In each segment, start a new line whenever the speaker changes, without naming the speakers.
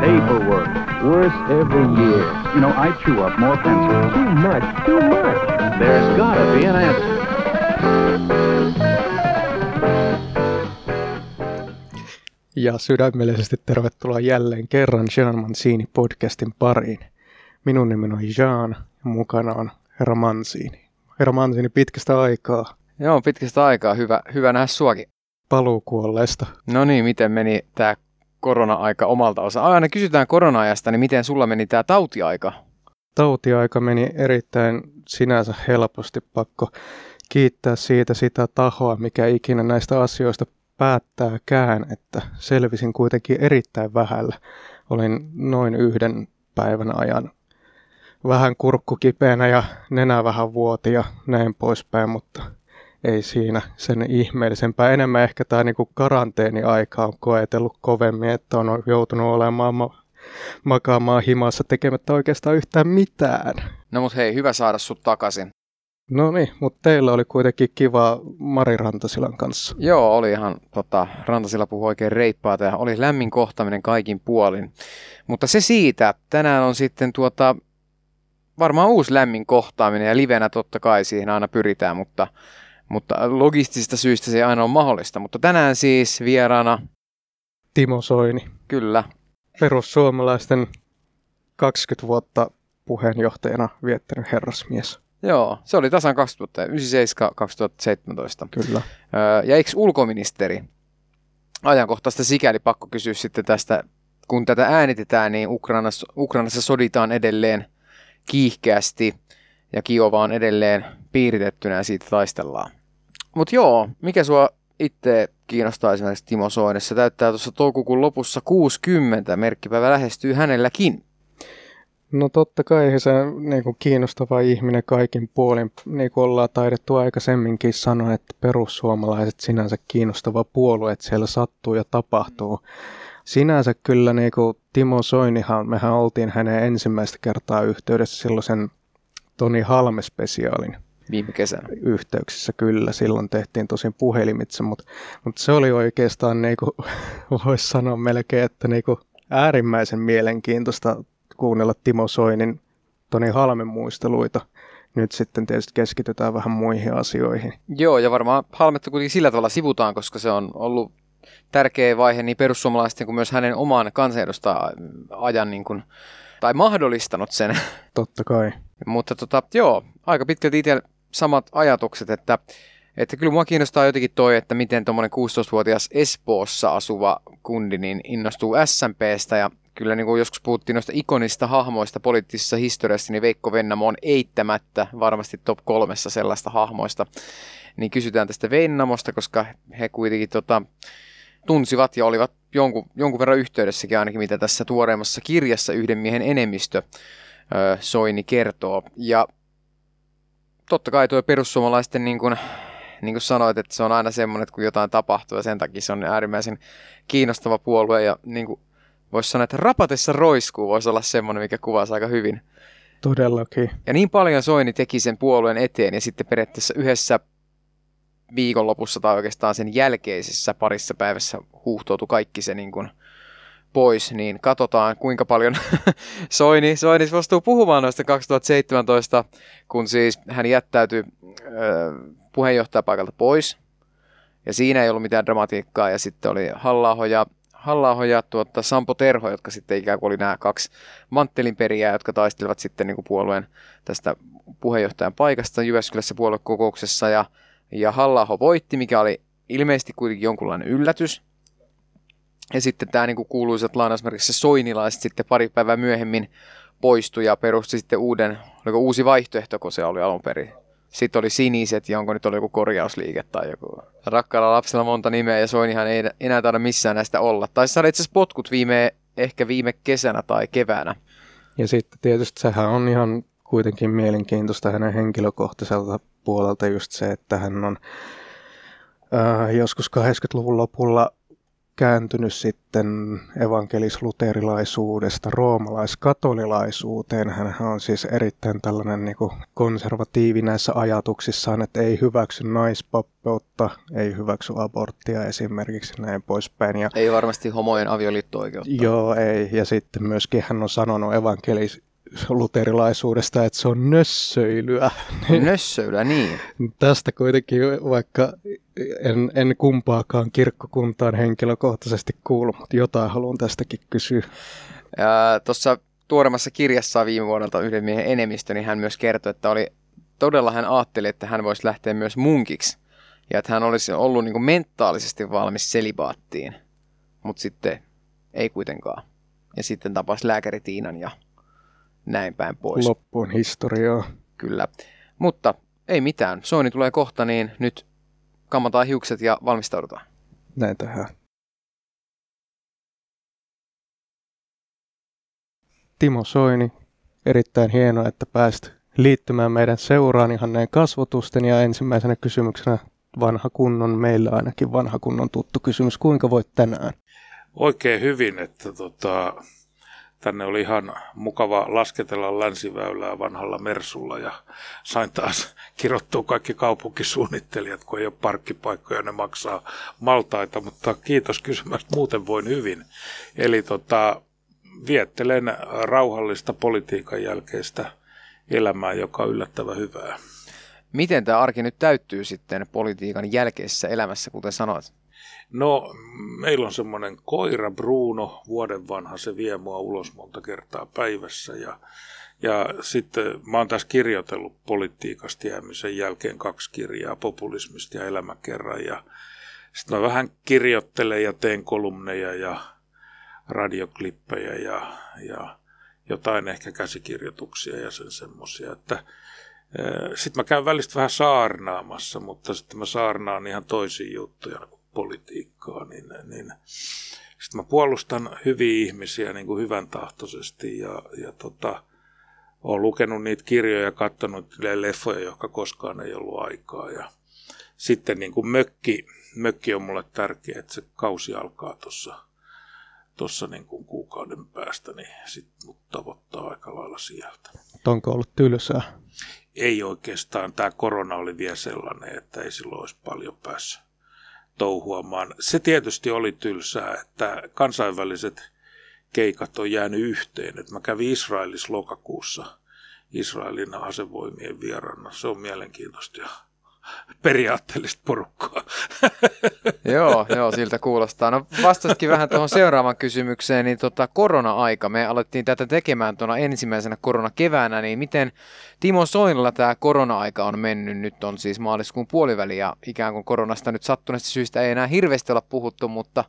Paperwork. Worse every year. You know, I chew up more pencils.
Too much, too much.
There's gotta be an answer.
Ja sydämellisesti tervetuloa jälleen kerran Jean Mancini podcastin pariin. Minun nimeni on Jean ja mukana on herra Mancini. Herra Mancini pitkästä aikaa
Joo, pitkästä aikaa. Hyvä, hyvä nähdä suakin.
paluukuolleesta.
No niin, miten meni tämä korona-aika omalta osa? Aina kysytään korona-ajasta, niin miten sulla meni tämä tautiaika?
Tautiaika meni erittäin sinänsä helposti pakko kiittää siitä sitä tahoa, mikä ikinä näistä asioista päättääkään, että selvisin kuitenkin erittäin vähällä. Olin noin yhden päivän ajan vähän kurkku kipeänä ja nenä vähän vuoti ja näin poispäin, mutta ei siinä sen ihmeellisempää. Enemmän ehkä tämä niinku karanteeni-aika on koetellut kovemmin, että on joutunut olemaan ma- makaamaan himassa tekemättä oikeastaan yhtään mitään.
No mut hei, hyvä saada sut takaisin.
No niin, mutta teillä oli kuitenkin kiva Mari Rantasilan kanssa.
Joo, oli ihan tota, Rantasilla puhui oikein reippaata ja oli lämmin kohtaminen kaikin puolin. Mutta se siitä, tänään on sitten tuota, varmaan uusi lämmin kohtaaminen ja livenä totta kai siihen aina pyritään, mutta, mutta logistisista syistä se ei aina ole mahdollista. Mutta tänään siis vieraana,
Timo Soini,
kyllä,
perussuomalaisten 20 vuotta puheenjohtajana viettänyt herrasmies.
joo, se oli tasan 2097-2017.
Kyllä.
Öö, Ja eikö ulkoministeri, ajankohtaista sikäli pakko kysyä sitten tästä, kun tätä äänitetään, niin Ukrainassa, Ukrainassa soditaan edelleen kiihkeästi ja Kiova on edelleen piiritettynä ja siitä taistellaan. Mutta joo, mikä sua itse kiinnostaa esimerkiksi Timo Soinessa? Täyttää tuossa toukokuun lopussa 60, merkkipäivä lähestyy hänelläkin.
No totta kai se niin kuin kiinnostava ihminen kaikin puolin, niin kuin ollaan taidettu aikaisemminkin sanoa, että perussuomalaiset sinänsä kiinnostava puolue, että siellä sattuu ja tapahtuu. Sinänsä kyllä niin kuin Timo Soinihan, mehän oltiin hänen ensimmäistä kertaa yhteydessä silloin sen Toni Halme-spesiaalin
Viime kesänä.
yhteyksissä kyllä. Silloin tehtiin tosin puhelimitse, mutta, mutta se oli oikeastaan, niin kuin, voisi sanoa melkein, että niin kuin äärimmäisen mielenkiintoista kuunnella Timo Soinin Toni Halmen muisteluita. Nyt sitten tietysti keskitytään vähän muihin asioihin.
Joo, ja varmaan Halmetta kuitenkin sillä tavalla sivutaan, koska se on ollut tärkeä vaihe niin perussuomalaisten kuin myös hänen oman kansanedustajan niin kuin, tai mahdollistanut sen.
Totta kai.
Mutta tota, joo, aika pitkälti itse samat ajatukset, että, että kyllä mua kiinnostaa jotenkin toi, että miten tuommoinen 16-vuotias Espoossa asuva kundi niin innostuu SMPstä ja kyllä niin kuin joskus puhuttiin noista ikonista hahmoista poliittisessa historiassa, niin Veikko Vennamo on eittämättä varmasti top kolmessa sellaista hahmoista. Niin kysytään tästä Vennamosta, koska he kuitenkin tota, tunsivat ja olivat jonkun, jonkun verran yhteydessäkin ainakin, mitä tässä tuoreimmassa kirjassa yhden miehen enemmistö Soini kertoo. Ja totta kai tuo perussuomalaisten, niin kuin, niin kuin sanoit, että se on aina semmoinen, että kun jotain tapahtuu ja sen takia se on äärimmäisen kiinnostava puolue ja niin kuin voisi sanoa, että rapatessa roiskuu voisi olla semmoinen, mikä kuvasi aika hyvin.
Todellakin.
Ja niin paljon Soini teki sen puolueen eteen ja sitten periaatteessa yhdessä viikonlopussa tai oikeastaan sen jälkeisessä parissa päivässä huuhtoutui kaikki se niin kuin pois, niin katsotaan kuinka paljon Soini, Soini suostuu puhumaan noista 2017, kun siis hän jättäytyi puheenjohtajapaikalta pois. Ja siinä ei ollut mitään dramatiikkaa ja sitten oli halla ja halla ja tuota, Sampo Terho, jotka sitten ikään kuin oli nämä kaksi manttelinperiää, jotka taistelivat sitten niin kuin puolueen tästä puheenjohtajan paikasta Jyväskylässä puoluekokouksessa ja ja halla voitti, mikä oli ilmeisesti kuitenkin jonkunlainen yllätys. Ja sitten tämä niin kuuluisat lainausmerkissä soinilaiset sitten pari päivää myöhemmin poistui ja perusti sitten uuden, oliko uusi vaihtoehto, kun se oli alun perin. Sitten oli siniset ja onko nyt oli joku korjausliike tai joku. Rakkaalla lapsella monta nimeä ja Soinihan ei enää taida missään näistä olla. Tai saada itse asiassa potkut viime, ehkä viime kesänä tai keväänä.
Ja sitten tietysti sehän on ihan kuitenkin mielenkiintoista hänen henkilökohtaiselta puolelta just se, että hän on äh, joskus 80-luvun lopulla kääntynyt sitten evankelis-luterilaisuudesta roomalaiskatolilaisuuteen. Hän on siis erittäin tällainen niin kuin konservatiivi näissä ajatuksissaan, että ei hyväksy naispappeutta, ei hyväksy aborttia esimerkiksi näin poispäin. Ja,
ei varmasti homojen avioliitto-oikeutta.
Joo, ei. Ja sitten myöskin hän on sanonut evankelis luterilaisuudesta, että se on nössöilyä.
Nössöilyä, niin.
Tästä kuitenkin, vaikka en, en kumpaakaan kirkkokuntaan henkilökohtaisesti kuulu, mutta jotain haluan tästäkin kysyä.
Tuossa tuoremmassa kirjassa viime vuodelta yhden miehen enemmistö, niin hän myös kertoi, että oli todella hän ajatteli, että hän voisi lähteä myös munkiksi. Ja että hän olisi ollut niin kuin mentaalisesti valmis selibaattiin, mutta sitten ei kuitenkaan. Ja sitten tapasi lääkäri Tiinan ja näin päin pois.
Loppuun historiaa.
Kyllä. Mutta ei mitään. Soini tulee kohta, niin nyt kammataan hiukset ja valmistaudutaan.
Näin tähän. Timo Soini, erittäin hienoa, että pääsit liittymään meidän seuraan ihan näin kasvotusten. Ja ensimmäisenä kysymyksenä vanha kunnon, meillä ainakin vanha kunnon tuttu kysymys. Kuinka voit tänään?
Oikein hyvin, että tota, tänne oli ihan mukava lasketella länsiväylää vanhalla Mersulla ja sain taas kirottua kaikki kaupunkisuunnittelijat, kun ei ole parkkipaikkoja, ne maksaa maltaita, mutta kiitos kysymästä, muuten voin hyvin. Eli tota, viettelen rauhallista politiikan jälkeistä elämää, joka on yllättävän hyvää.
Miten tämä arki nyt täyttyy sitten politiikan jälkeisessä elämässä, kuten sanoit?
No, meillä on semmoinen koira Bruno, vuoden vanha, se vie mua ulos monta kertaa päivässä ja ja sitten mä oon tässä kirjoitellut politiikasta jäämisen jälkeen kaksi kirjaa, populismista ja elämäkerran. Ja sitten mä vähän kirjoittelen ja teen kolumneja ja radioklippejä ja, ja jotain ehkä käsikirjoituksia ja sen semmoisia. Että, sitten mä käyn välistä vähän saarnaamassa, mutta sitten mä saarnaan ihan toisia juttuja, politiikkaa, niin, niin sitten mä puolustan hyviä ihmisiä niin kuin hyvän tahtoisesti ja, ja tota, olen lukenut niitä kirjoja ja katsonut leffoja, jotka koskaan ei ollut aikaa. Ja sitten niin kuin mökki, mökki on mulle tärkeä, että se kausi alkaa tuossa tuossa niin kuin kuukauden päästä, niin sitten mut tavoittaa aika lailla sieltä.
Onko ollut tylsää?
Ei oikeastaan. Tämä korona oli vielä sellainen, että ei silloin olisi paljon päässyt touhuamaan. Se tietysti oli tylsää, että kansainväliset keikat on jäänyt yhteen. Et mä kävin Israelissa lokakuussa Israelin asevoimien vieraana. Se on mielenkiintoista ja periaatteellista porukkaa.
joo, joo, siltä kuulostaa. No vastasitkin vähän tuohon seuraavaan kysymykseen, niin tota, korona-aika. Me alettiin tätä tekemään tuona ensimmäisenä korona-keväänä, niin miten Timo Soinilla tämä korona-aika on mennyt? Nyt on siis maaliskuun puoliväli ja ikään kuin koronasta nyt sattuneesta syystä ei enää hirveästi olla puhuttu, mutta...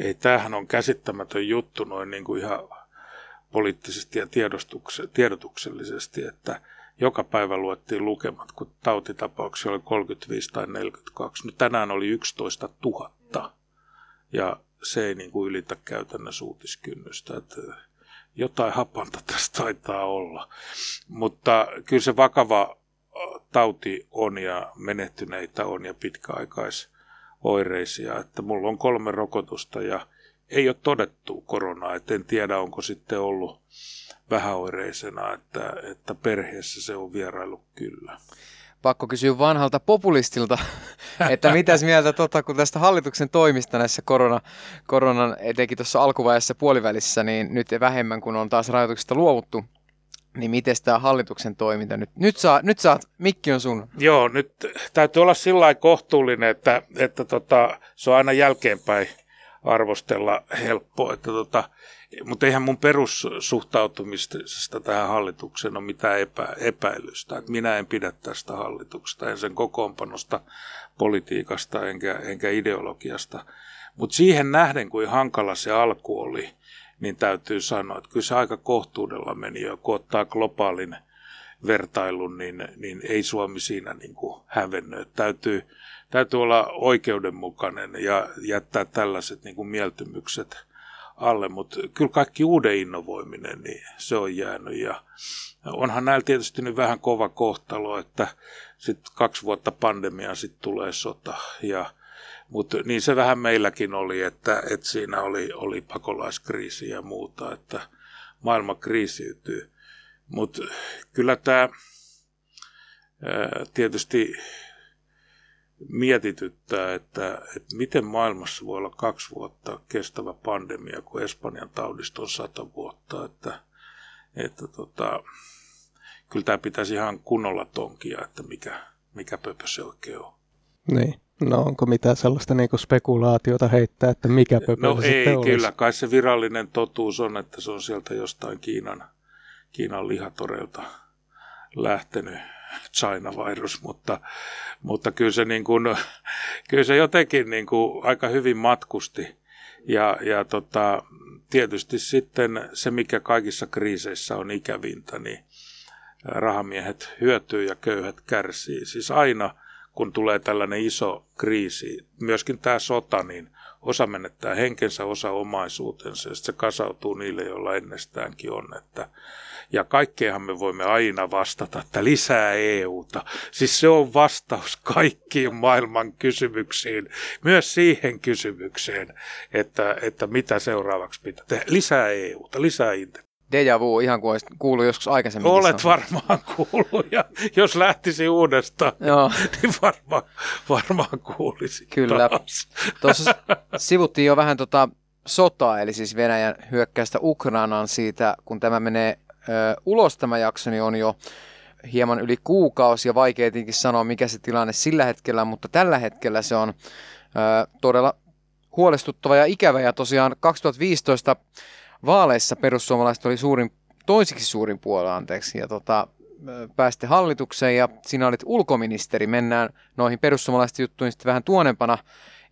Ei, tämähän on käsittämätön juttu noin niin kuin ihan poliittisesti ja tiedotuksellisesti, että joka päivä luettiin lukemat, kun tautitapauksia oli 35 tai 42. Nyt tänään oli 11 000 ja se ei niin kuin ylitä käytännössä uutiskynnystä. Että jotain hapanta tästä taitaa olla. Mutta kyllä se vakava tauti on ja menehtyneitä on ja pitkäaikaisoireisia. Että mulla on kolme rokotusta ja ei ole todettu koronaa. Et en tiedä, onko sitten ollut vähäoireisena, että, että perheessä se on vierailu kyllä.
Pakko kysyä vanhalta populistilta, että mitäs mieltä tota, kun tästä hallituksen toimista näissä korona, koronan etenkin tuossa alkuvaiheessa puolivälissä, niin nyt vähemmän kun on taas rajoituksista luovuttu, niin miten tämä hallituksen toiminta nyt? Nyt, saa, nyt saat, mikki on sun.
Joo, nyt täytyy olla sillä kohtuullinen, että, että tota, se on aina jälkeenpäin arvostella helppoa. Että tota, mutta eihän mun perussuhtautumisesta tähän hallitukseen ole mitään epä, epäilystä. Minä en pidä tästä hallituksesta, en sen kokoonpanosta, politiikasta enkä, enkä ideologiasta. Mutta siihen nähden, kuin hankala se alku oli, niin täytyy sanoa, että kyllä se aika kohtuudella meni jo. Kun ottaa globaalin vertailun, niin, niin ei Suomi siinä niin kuin hävennyt. Täytyy, täytyy olla oikeudenmukainen ja jättää tällaiset niin kuin mieltymykset alle, mutta kyllä kaikki uuden innovoiminen, niin se on jäänyt ja onhan näillä tietysti nyt vähän kova kohtalo, että sitten kaksi vuotta pandemiaa sitten tulee sota ja Mutta niin se vähän meilläkin oli, että, että siinä oli, oli pakolaiskriisi ja muuta, että maailma kriisiytyy. Mutta kyllä tämä tietysti mietityttää, että, että miten maailmassa voi olla kaksi vuotta kestävä pandemia, kun Espanjan taudista on sata vuotta. Että, että tota, kyllä tämä pitäisi ihan kunnolla tonkia, että mikä, mikä pöpö se oikein on.
Niin. No onko mitään sellaista niinku spekulaatiota heittää, että mikä pöpö
No
se
ei,
olisi?
kyllä. Kai se virallinen totuus on, että se on sieltä jostain Kiinan, Kiinan lihatoreilta lähtenyt China-virus, mutta, mutta kyllä, se niin kuin, kyllä se jotenkin niin kuin aika hyvin matkusti. Ja, ja tota, tietysti sitten se, mikä kaikissa kriiseissä on ikävintä, niin rahamiehet hyötyy ja köyhät kärsii. Siis aina, kun tulee tällainen iso kriisi, myöskin tämä sota, niin osa menettää henkensä, osa omaisuutensa, ja se kasautuu niille, joilla ennestäänkin on. Että, ja kaikkeenhan me voimme aina vastata, että lisää EUta. Siis se on vastaus kaikkiin maailman kysymyksiin, myös siihen kysymykseen, että, että mitä seuraavaksi pitää tehdä. Lisää EUta, lisää integraatiota.
Deja vu, ihan kuin olisit kuullut joskus aikaisemmin.
Olet varmaan kuullut, ja jos lähtisi uudestaan,
Joo.
niin varmaan, varmaan kuulisi
Kyllä.
taas.
Tuossa sivuttiin jo vähän tota sotaa, eli siis Venäjän hyökkäystä Ukrainaan siitä, kun tämä menee ulos tämä jakso, niin on jo hieman yli kuukausi ja vaikea tietenkin sanoa, mikä se tilanne sillä hetkellä, mutta tällä hetkellä se on todella huolestuttava ja ikävä. Ja tosiaan 2015 vaaleissa perussuomalaiset oli suurin, toisiksi suurin puolue, anteeksi, ja tota, pääsitte hallitukseen ja sinä olit ulkoministeri. Mennään noihin perussuomalaisten juttuihin sitten vähän tuonempana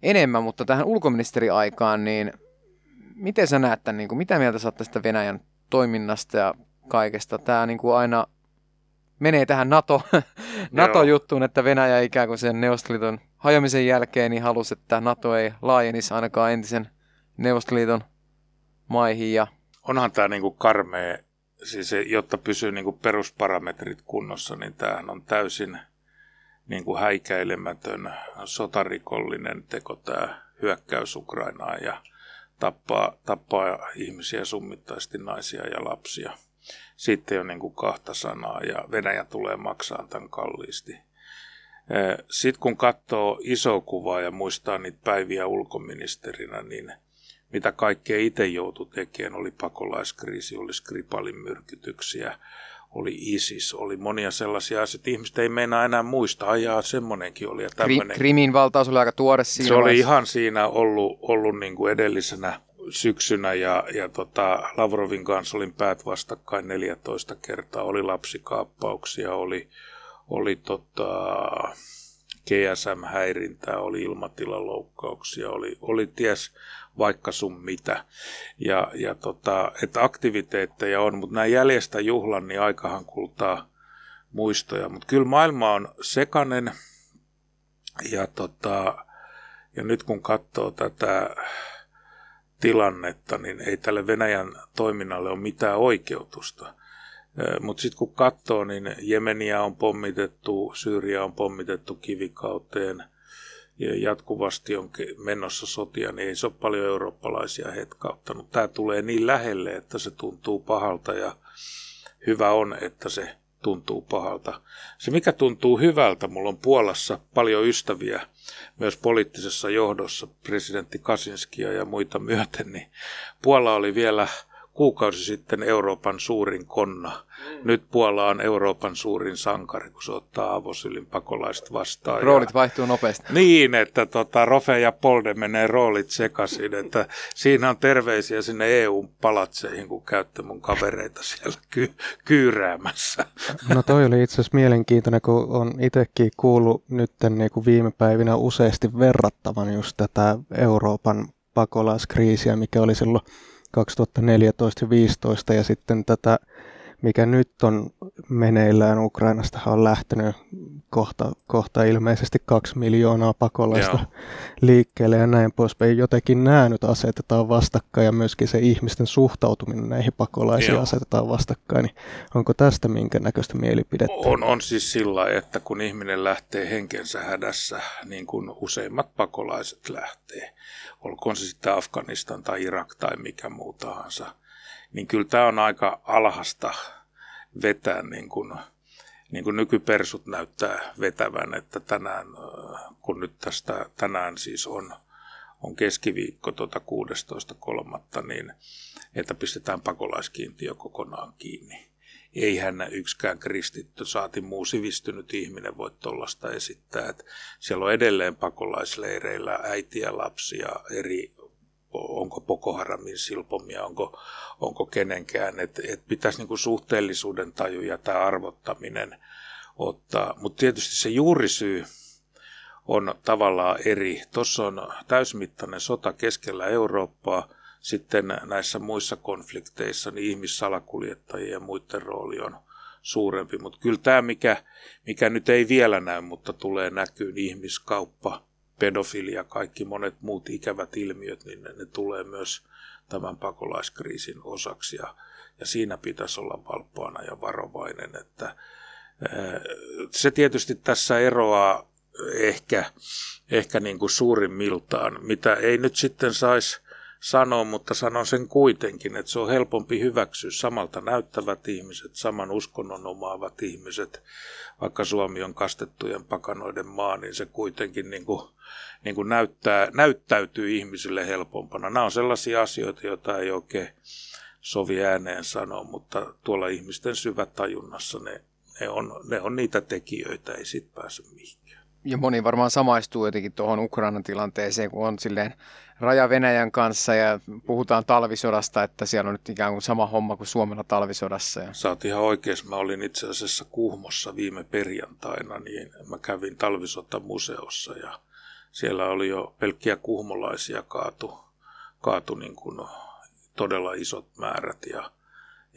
enemmän, mutta tähän ulkoministeriaikaan, niin miten sä näet tämän, niin kuin, mitä mieltä sä tästä Venäjän toiminnasta ja kaikesta? Tämä niin kuin aina menee tähän NATO, NATO-juttuun, että Venäjä ikään kuin sen Neuvostoliiton hajoamisen jälkeen niin halusi, että NATO ei laajenisi ainakaan entisen Neuvostoliiton maihin. Ja,
Onhan tämä niinku karmea, siis se, jotta pysyy niinku perusparametrit kunnossa, niin tämähän on täysin niinku häikäilemätön sotarikollinen teko tämä hyökkäys Ukrainaan ja tappaa, tappaa ihmisiä summittaisesti naisia ja lapsia. Sitten ei ole niinku kahta sanaa ja Venäjä tulee maksaa tämän kalliisti. Sitten kun katsoo iso kuvaa ja muistaa niitä päiviä ulkoministerinä, niin mitä kaikkea itse joutui tekemään, oli pakolaiskriisi, oli Skripalin myrkytyksiä, oli ISIS, oli monia sellaisia asioita, ihmiset ei meinaa enää muistaa, ajaa semmoinenkin oli ja
Kri. Krimin valtaus oli aika tuore siinä
Se oli ihan siinä ollut, ollut niin kuin edellisenä syksynä ja, ja tota, Lavrovin kanssa olin päät vastakkain 14 kertaa. Oli lapsikaappauksia, oli, oli tota, GSM-häirintää, oli ilmatilaloukkauksia, oli, oli ties vaikka sun mitä. Ja, ja tota, että aktiviteetteja on, mutta näin jäljestä juhlan, niin aikahan kultaa muistoja. Mutta kyllä maailma on sekainen ja, tota, ja nyt kun katsoo tätä tilannetta, niin ei tälle Venäjän toiminnalle ole mitään oikeutusta. Mutta sitten kun katsoo, niin Jemeniä on pommitettu, Syyriä on pommitettu kivikauteen ja jatkuvasti on menossa sotia, niin ei se ole paljon eurooppalaisia hetkauttanut. Tämä tulee niin lähelle, että se tuntuu pahalta ja hyvä on, että se tuntuu pahalta. Se mikä tuntuu hyvältä, mulla on Puolassa paljon ystäviä myös poliittisessa johdossa, presidentti Kasinskia ja muita myöten, niin Puola oli vielä kuukausi sitten Euroopan suurin konna. Nyt Puola on Euroopan suurin sankari, kun se ottaa avosylin pakolaiset vastaan.
Roolit
ja,
vaihtuu nopeasti.
niin, että tota, Rofe ja Polde menee roolit sekaisin, että siinä on terveisiä sinne EU-palatseihin, kun käytte mun kavereita siellä ky- kyyräämässä.
No toi oli itse asiassa mielenkiintoinen, kun on itsekin kuullut nyt niin kuin viime päivinä useasti verrattavan just tätä Euroopan pakolaiskriisiä, mikä oli silloin 2014 ja 2015 ja sitten tätä, mikä nyt on meneillään Ukrainasta, on lähtenyt kohta, kohta ilmeisesti kaksi miljoonaa pakolaista Joo. liikkeelle ja näin poispäin. Jotenkin nämä nyt asetetaan vastakkain ja myöskin se ihmisten suhtautuminen näihin pakolaisiin Joo. asetetaan vastakkain. Niin onko tästä minkä näköistä mielipidettä?
On, on siis sillä että kun ihminen lähtee henkensä hädässä, niin kuin useimmat pakolaiset lähtee, olkoon se sitten Afganistan tai Irak tai mikä muu tahansa, niin kyllä tämä on aika alhasta vetää niin kuin, niin kuin nykypersut näyttää vetävän, että tänään, äh, kun nyt tästä tänään siis on, on keskiviikko tuota 16.3., niin että pistetään pakolaiskiintiö kokonaan kiinni. Eihän yksikään kristitty, saati muu sivistynyt ihminen voi tuollaista esittää. Että siellä on edelleen pakolaisleireillä äitiä, lapsia, eri onko Boko Haramin silpomia, onko, onko kenenkään. Että et pitäisi niinku suhteellisuuden taju ja tämä arvottaminen ottaa. Mutta tietysti se juurisyy on tavallaan eri. Tuossa on täysmittainen sota keskellä Eurooppaa. Sitten näissä muissa konflikteissa niin ihmissalakuljettajien ja muiden rooli on suurempi. Mutta kyllä tämä, mikä, mikä nyt ei vielä näy, mutta tulee näkyyn, ihmiskauppa, pedofilia, kaikki monet muut ikävät ilmiöt, niin ne, ne tulee myös tämän pakolaiskriisin osaksi. Ja, ja siinä pitäisi olla valppaana ja varovainen, että se tietysti tässä eroaa ehkä, ehkä niin kuin suurimmiltaan, mitä ei nyt sitten saisi sanoa, mutta sanon sen kuitenkin, että se on helpompi hyväksyä samalta näyttävät ihmiset, saman uskonnon omaavat ihmiset. Vaikka Suomi on kastettujen pakanoiden maa, niin se kuitenkin niin kuin, niin kuin näyttää, näyttäytyy ihmisille helpompana. Nämä on sellaisia asioita, joita ei oikein sovi ääneen sanoa, mutta tuolla ihmisten syvätajunnassa ne, ne, on, ne on niitä tekijöitä, ei siitä pääse mihinkään.
Ja moni varmaan samaistuu jotenkin tuohon Ukrainan tilanteeseen, kun on silleen raja Venäjän kanssa ja puhutaan talvisodasta, että siellä on nyt ikään kuin sama homma kuin Suomella talvisodassa. Ja...
Sä oot ihan oikeassa. Mä olin itse asiassa Kuhmossa viime perjantaina, niin mä kävin talvisotamuseossa ja siellä oli jo pelkkiä kuhmolaisia kaatu, kaatu niin kuin todella isot määrät ja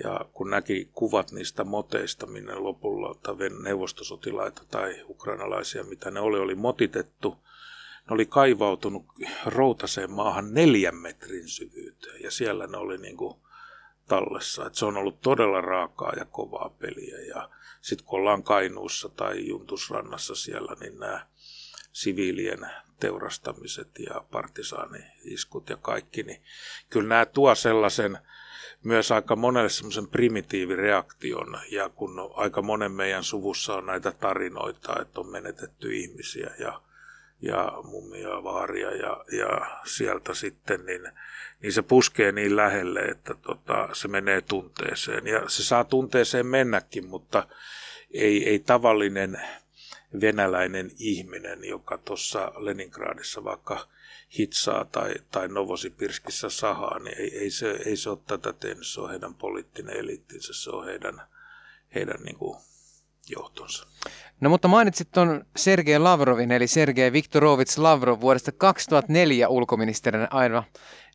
ja kun näki kuvat niistä moteista, minne lopulla neuvostosotilaita tai ukrainalaisia, mitä ne oli, oli motitettu, ne oli kaivautunut routaseen maahan neljän metrin syvyyteen ja siellä ne oli niin kuin tallessa. Et se on ollut todella raakaa ja kovaa peliä ja sitten kun ollaan Kainuussa tai Juntusrannassa siellä, niin nämä siviilien teurastamiset ja partisaani-iskut ja kaikki, niin kyllä nämä tuo sellaisen myös aika monelle semmoisen primitiivireaktion, ja kun aika monen meidän suvussa on näitä tarinoita, että on menetetty ihmisiä ja, ja mummia vaaria ja, ja sieltä sitten, niin, niin se puskee niin lähelle, että tota, se menee tunteeseen. Ja se saa tunteeseen mennäkin, mutta ei, ei tavallinen venäläinen ihminen, joka tuossa Leningradissa vaikka hitsaa tai, tai Novosipirskissä sahaa, niin ei, ei, se, ei se ole tätä tehnyt. Se on heidän poliittinen eliittinsä, se on heidän, heidän niin kuin johtonsa.
No mutta mainitsit tuon Sergei Lavrovin, eli Sergei Viktorovits Lavrov vuodesta 2004 ulkoministerinä aina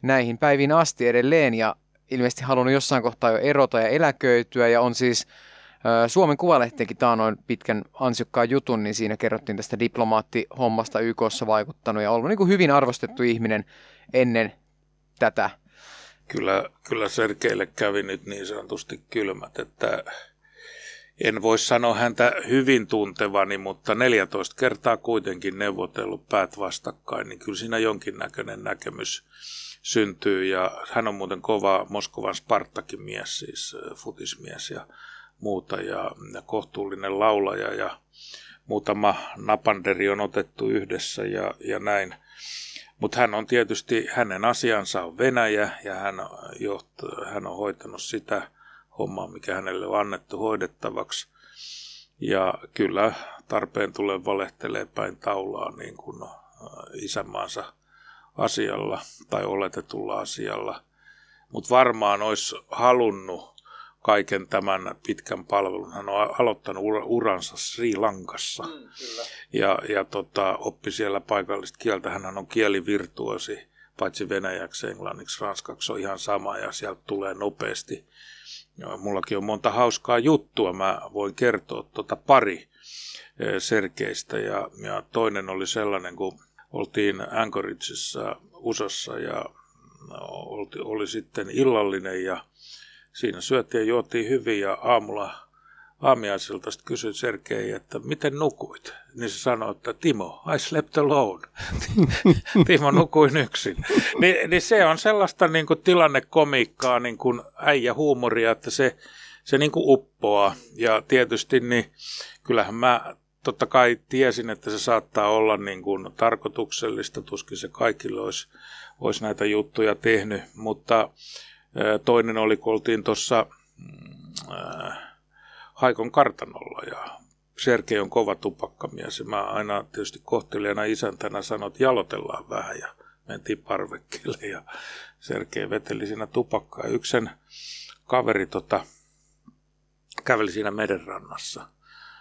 näihin päiviin asti edelleen ja ilmeisesti halunnut jossain kohtaa jo erota ja eläköityä ja on siis Suomen Kuvalehtikin taanoin pitkän ansiokkaan jutun, niin siinä kerrottiin tästä diplomaattihommasta YKssa vaikuttanut ja ollut niin kuin hyvin arvostettu ihminen ennen tätä.
Kyllä, kyllä Sergeille kävi nyt niin sanotusti kylmät, että en voi sanoa häntä hyvin tuntevani, mutta 14 kertaa kuitenkin neuvotellut päät vastakkain, niin kyllä siinä jonkinnäköinen näkemys syntyy. Ja hän on muuten kova Moskovan Spartakin mies, siis futismies. Ja muuta ja, kohtuullinen laulaja ja muutama napanderi on otettu yhdessä ja, ja näin. Mutta hän on tietysti, hänen asiansa on Venäjä ja hän, joht, hän on hoitanut sitä hommaa, mikä hänelle on annettu hoidettavaksi. Ja kyllä tarpeen tulee valehtelee päin taulaa niin kuin äh, isänmaansa asialla tai oletetulla asialla. Mutta varmaan olisi halunnut kaiken tämän pitkän palvelun. Hän on aloittanut uransa Sri Lankassa mm, ja, ja tota, oppi siellä paikallista kieltä. Hän on kielivirtuosi, paitsi venäjäksi, englanniksi, ranskaksi on ihan sama ja sieltä tulee nopeasti. Ja mullakin on monta hauskaa juttua, mä voin kertoa tuota pari Sergeistä. Ja, ja toinen oli sellainen, kun oltiin Anchorageissa USAssa ja no, oli, oli sitten illallinen ja siinä syötiin ja juotiin hyvin ja aamulla aamiaiselta sitten kysyin Sergei, että miten nukuit? Niin se sanoi, että Timo, I slept alone. Timo nukuin yksin. Ni, niin se on sellaista niin kuin tilannekomiikkaa, niin kuin äijä huumoria, että se, se niin kuin uppoaa. Ja tietysti niin kyllähän mä totta kai tiesin, että se saattaa olla niin kuin tarkoituksellista, tuskin se kaikille olisi, olisi näitä juttuja tehnyt, mutta toinen oli, kun oltiin tuossa mm, Haikon kartanolla ja Sergei on kova tupakkamies ja mä aina tietysti kohtelijana isäntänä sanoin, että jalotellaan vähän ja mentiin parvekkeelle ja Sergei veteli siinä tupakkaa yksi sen kaveri tota, käveli siinä merenrannassa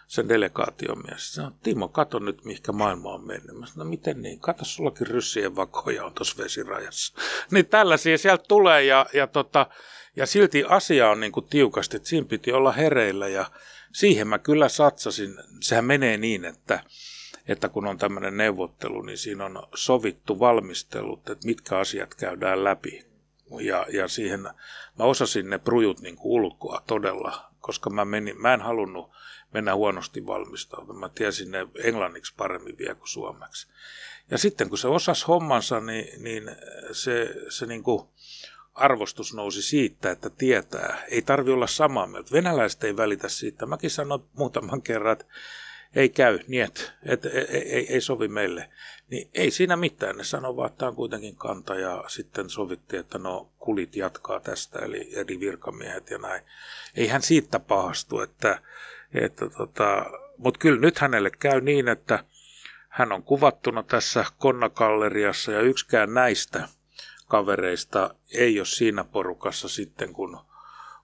sen delegaation mies. Sanoi, Timo, kato nyt, mihinkä maailma on mennyt. Mä sanoin, no miten niin? Kato, sullakin ryssien vakoja on tuossa vesirajassa. niin tällaisia sieltä tulee ja, ja, tota, ja silti asia on niin kuin tiukasti, että siinä piti olla hereillä ja siihen mä kyllä satsasin. Sehän menee niin, että, että kun on tämmöinen neuvottelu, niin siinä on sovittu valmistelut, että mitkä asiat käydään läpi. Ja, ja siihen mä osasin ne prujut niin kuin ulkoa todella, koska mä, menin, mä en halunnut mennä huonosti valmistautumaan. Mä tiesin ne englanniksi paremmin vielä kuin suomeksi. Ja sitten kun se osasi hommansa, niin, niin se, se niin kuin arvostus nousi siitä, että tietää. Ei tarvi olla samaa mieltä. Venäläiset ei välitä siitä. Mäkin sanoin muutaman kerran, että ei käy, niin että, että ei, ei, ei sovi meille. Niin ei siinä mitään. Ne sanoo vaan, että tämä on kuitenkin kanta ja sitten sovittiin, että no kulit jatkaa tästä, eli eri virkamiehet ja näin. Eihän siitä pahastu, että että tota, Mutta kyllä nyt hänelle käy niin, että hän on kuvattuna tässä konnakalleriassa ja yksikään näistä kavereista ei ole siinä porukassa sitten, kun,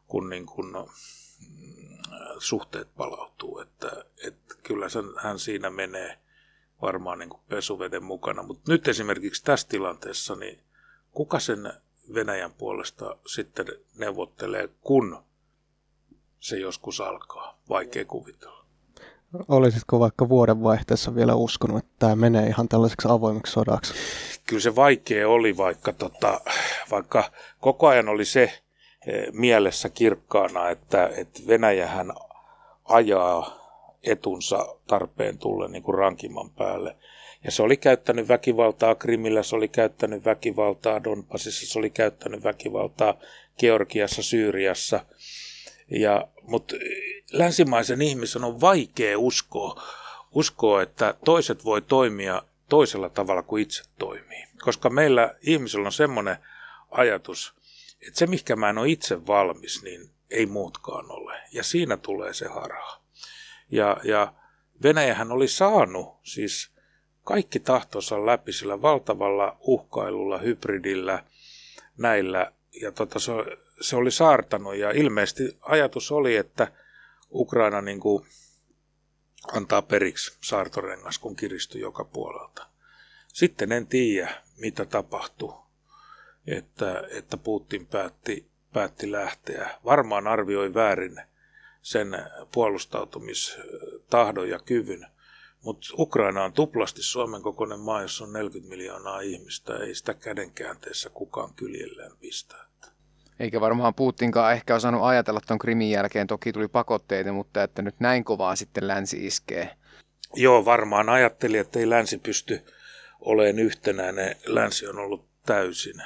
kun, niin kun mm, suhteet palautuu. Että, että kyllä hän siinä menee varmaan niin kuin pesuveden mukana. Mutta nyt esimerkiksi tässä tilanteessa, niin kuka sen Venäjän puolesta sitten neuvottelee, kun se joskus alkaa. Vaikea kuvitella.
Olisitko vaikka vuodenvaihteessa vielä uskonut, että tämä menee ihan tällaiseksi avoimeksi sodaksi?
Kyllä se vaikea oli, vaikka, tota, vaikka koko ajan oli se eh, mielessä kirkkaana, että, että Venäjähän ajaa etunsa tarpeen tulle niin kuin rankimman päälle. Ja se oli käyttänyt väkivaltaa Krimillä, se oli käyttänyt väkivaltaa Donbasissa, se oli käyttänyt väkivaltaa Georgiassa, Syyriassa – ja, mutta länsimaisen ihmisen on vaikea uskoa, uskoa, että toiset voi toimia toisella tavalla kuin itse toimii. Koska meillä ihmisellä on semmoinen ajatus, että se, mikä mä en ole itse valmis, niin ei muutkaan ole. Ja siinä tulee se harha. Ja, ja Venäjähän oli saanut siis kaikki tahtonsa läpi sillä valtavalla uhkailulla, hybridillä, näillä. Ja tota, se, se oli saartanut ja ilmeisesti ajatus oli, että Ukraina niin kuin antaa periksi saartorengas, kun kiristyi joka puolelta. Sitten en tiedä, mitä tapahtui, että, että Putin päätti, päätti lähteä. Varmaan arvioi väärin sen puolustautumistahdon ja kyvyn, mutta Ukraina on tuplasti Suomen kokoinen maa, jossa on 40 miljoonaa ihmistä. Ei sitä kädenkäänteessä kukaan kyljelleen pistää.
Eikä varmaan Putinkaan ehkä osannut ajatella tuon Krimin jälkeen, toki tuli pakotteita, mutta että nyt näin kovaa sitten länsi iskee.
Joo, varmaan ajatteli, että ei länsi pysty olemaan yhtenäinen. Länsi on ollut täysin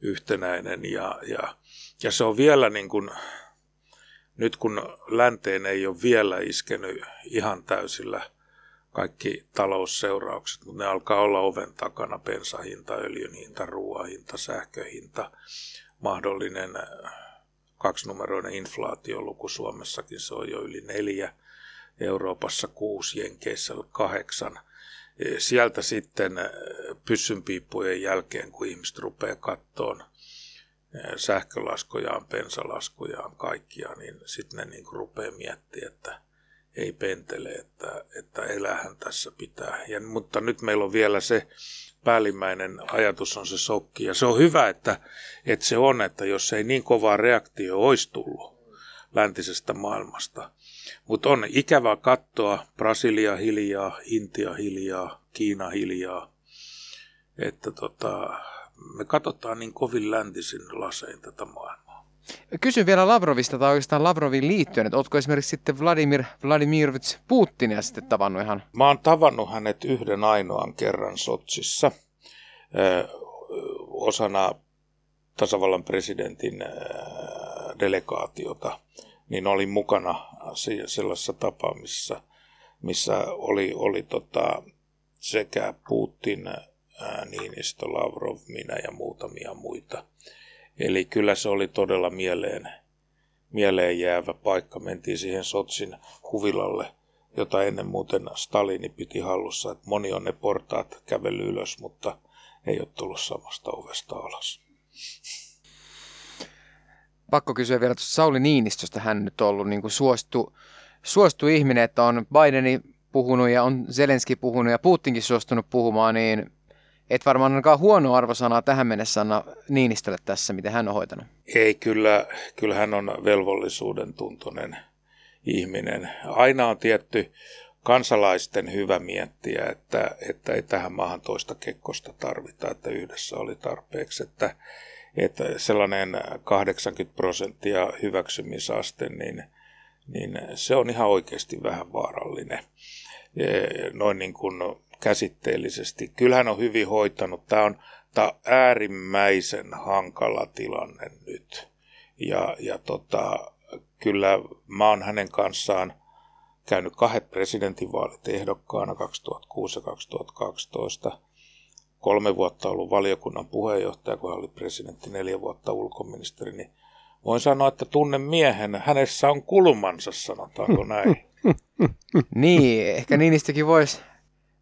yhtenäinen ja, ja, ja se on vielä niin kuin, nyt kun länteen ei ole vielä iskenyt ihan täysillä kaikki talousseuraukset, mutta ne alkaa olla oven takana, bensahinta, öljyn hinta, ruoan hinta, sähköhinta, mahdollinen äh, kaksinumeroinen inflaatioluku Suomessakin, se on jo yli neljä, Euroopassa kuusi, Jenkeissä kahdeksan. E, sieltä sitten äh, pyssynpiippujen jälkeen, kun ihmiset rupeaa kattoon äh, sähkölaskujaan, bensalaskujaan, kaikkia, niin sitten ne niin rupeaa miettimään, että ei pentele, että, että elähän tässä pitää. Ja, mutta nyt meillä on vielä se päällimmäinen ajatus on se sokki. Ja se on hyvä, että, että se on, että jos ei niin kovaa reaktio olisi tullut läntisestä maailmasta. Mutta on ikävä katsoa Brasilia hiljaa, Intia hiljaa, Kiina hiljaa. Että tota, me katsotaan niin kovin läntisin lasein tätä maailmaa.
Kysyn vielä Lavrovista tai oikeastaan Lavrovin liittyen, että oletko esimerkiksi sitten Vladimir Vladimirovich Putinia sitten tavannut ihan?
Mä oon tavannut hänet yhden ainoan kerran Sotsissa osana tasavallan presidentin delegaatiota, niin olin mukana sellaisessa tapaamisessa, missä oli, oli tota, sekä Putin, Niinistö, Lavrov, minä ja muutamia muita. Eli kyllä se oli todella mieleen, mieleen jäävä paikka. Mentiin siihen Sotsin huvilalle, jota ennen muuten Stalini piti hallussa. Että moni on ne portaat kävellyt ylös, mutta ei ole tullut samasta ovesta alas.
Pakko kysyä vielä tuosta Sauli Niinistöstä. Hän nyt on ollut niin kuin suostu, suostu ihminen, että on Bideni puhunut ja on Zelenski puhunut ja Putinkin suostunut puhumaan, niin et varmaan ainakaan huono arvosanaa tähän mennessä anna Niinistölle tässä, miten hän on hoitanut.
Ei, kyllä, kyllä hän on velvollisuuden tuntoinen ihminen. Aina on tietty kansalaisten hyvä miettiä, että, että ei tähän maahan toista kekkosta tarvita, että yhdessä oli tarpeeksi, että, että sellainen 80 prosenttia hyväksymisaste, niin, niin se on ihan oikeasti vähän vaarallinen. Noin niin kuin käsitteellisesti. Kyllähän on hyvin hoitanut. Tämä on, tämä on äärimmäisen hankala tilanne nyt. Ja, ja tota, kyllä mä oon hänen kanssaan käynyt kahdet presidentinvaalit ehdokkaana 2006 ja 2012. Kolme vuotta ollut valiokunnan puheenjohtaja, kun hän oli presidentti, neljä vuotta ulkoministeri, niin voin sanoa, että tunnen miehen, hänessä on kulmansa, sanotaanko näin.
niin, ehkä Niinistäkin voisi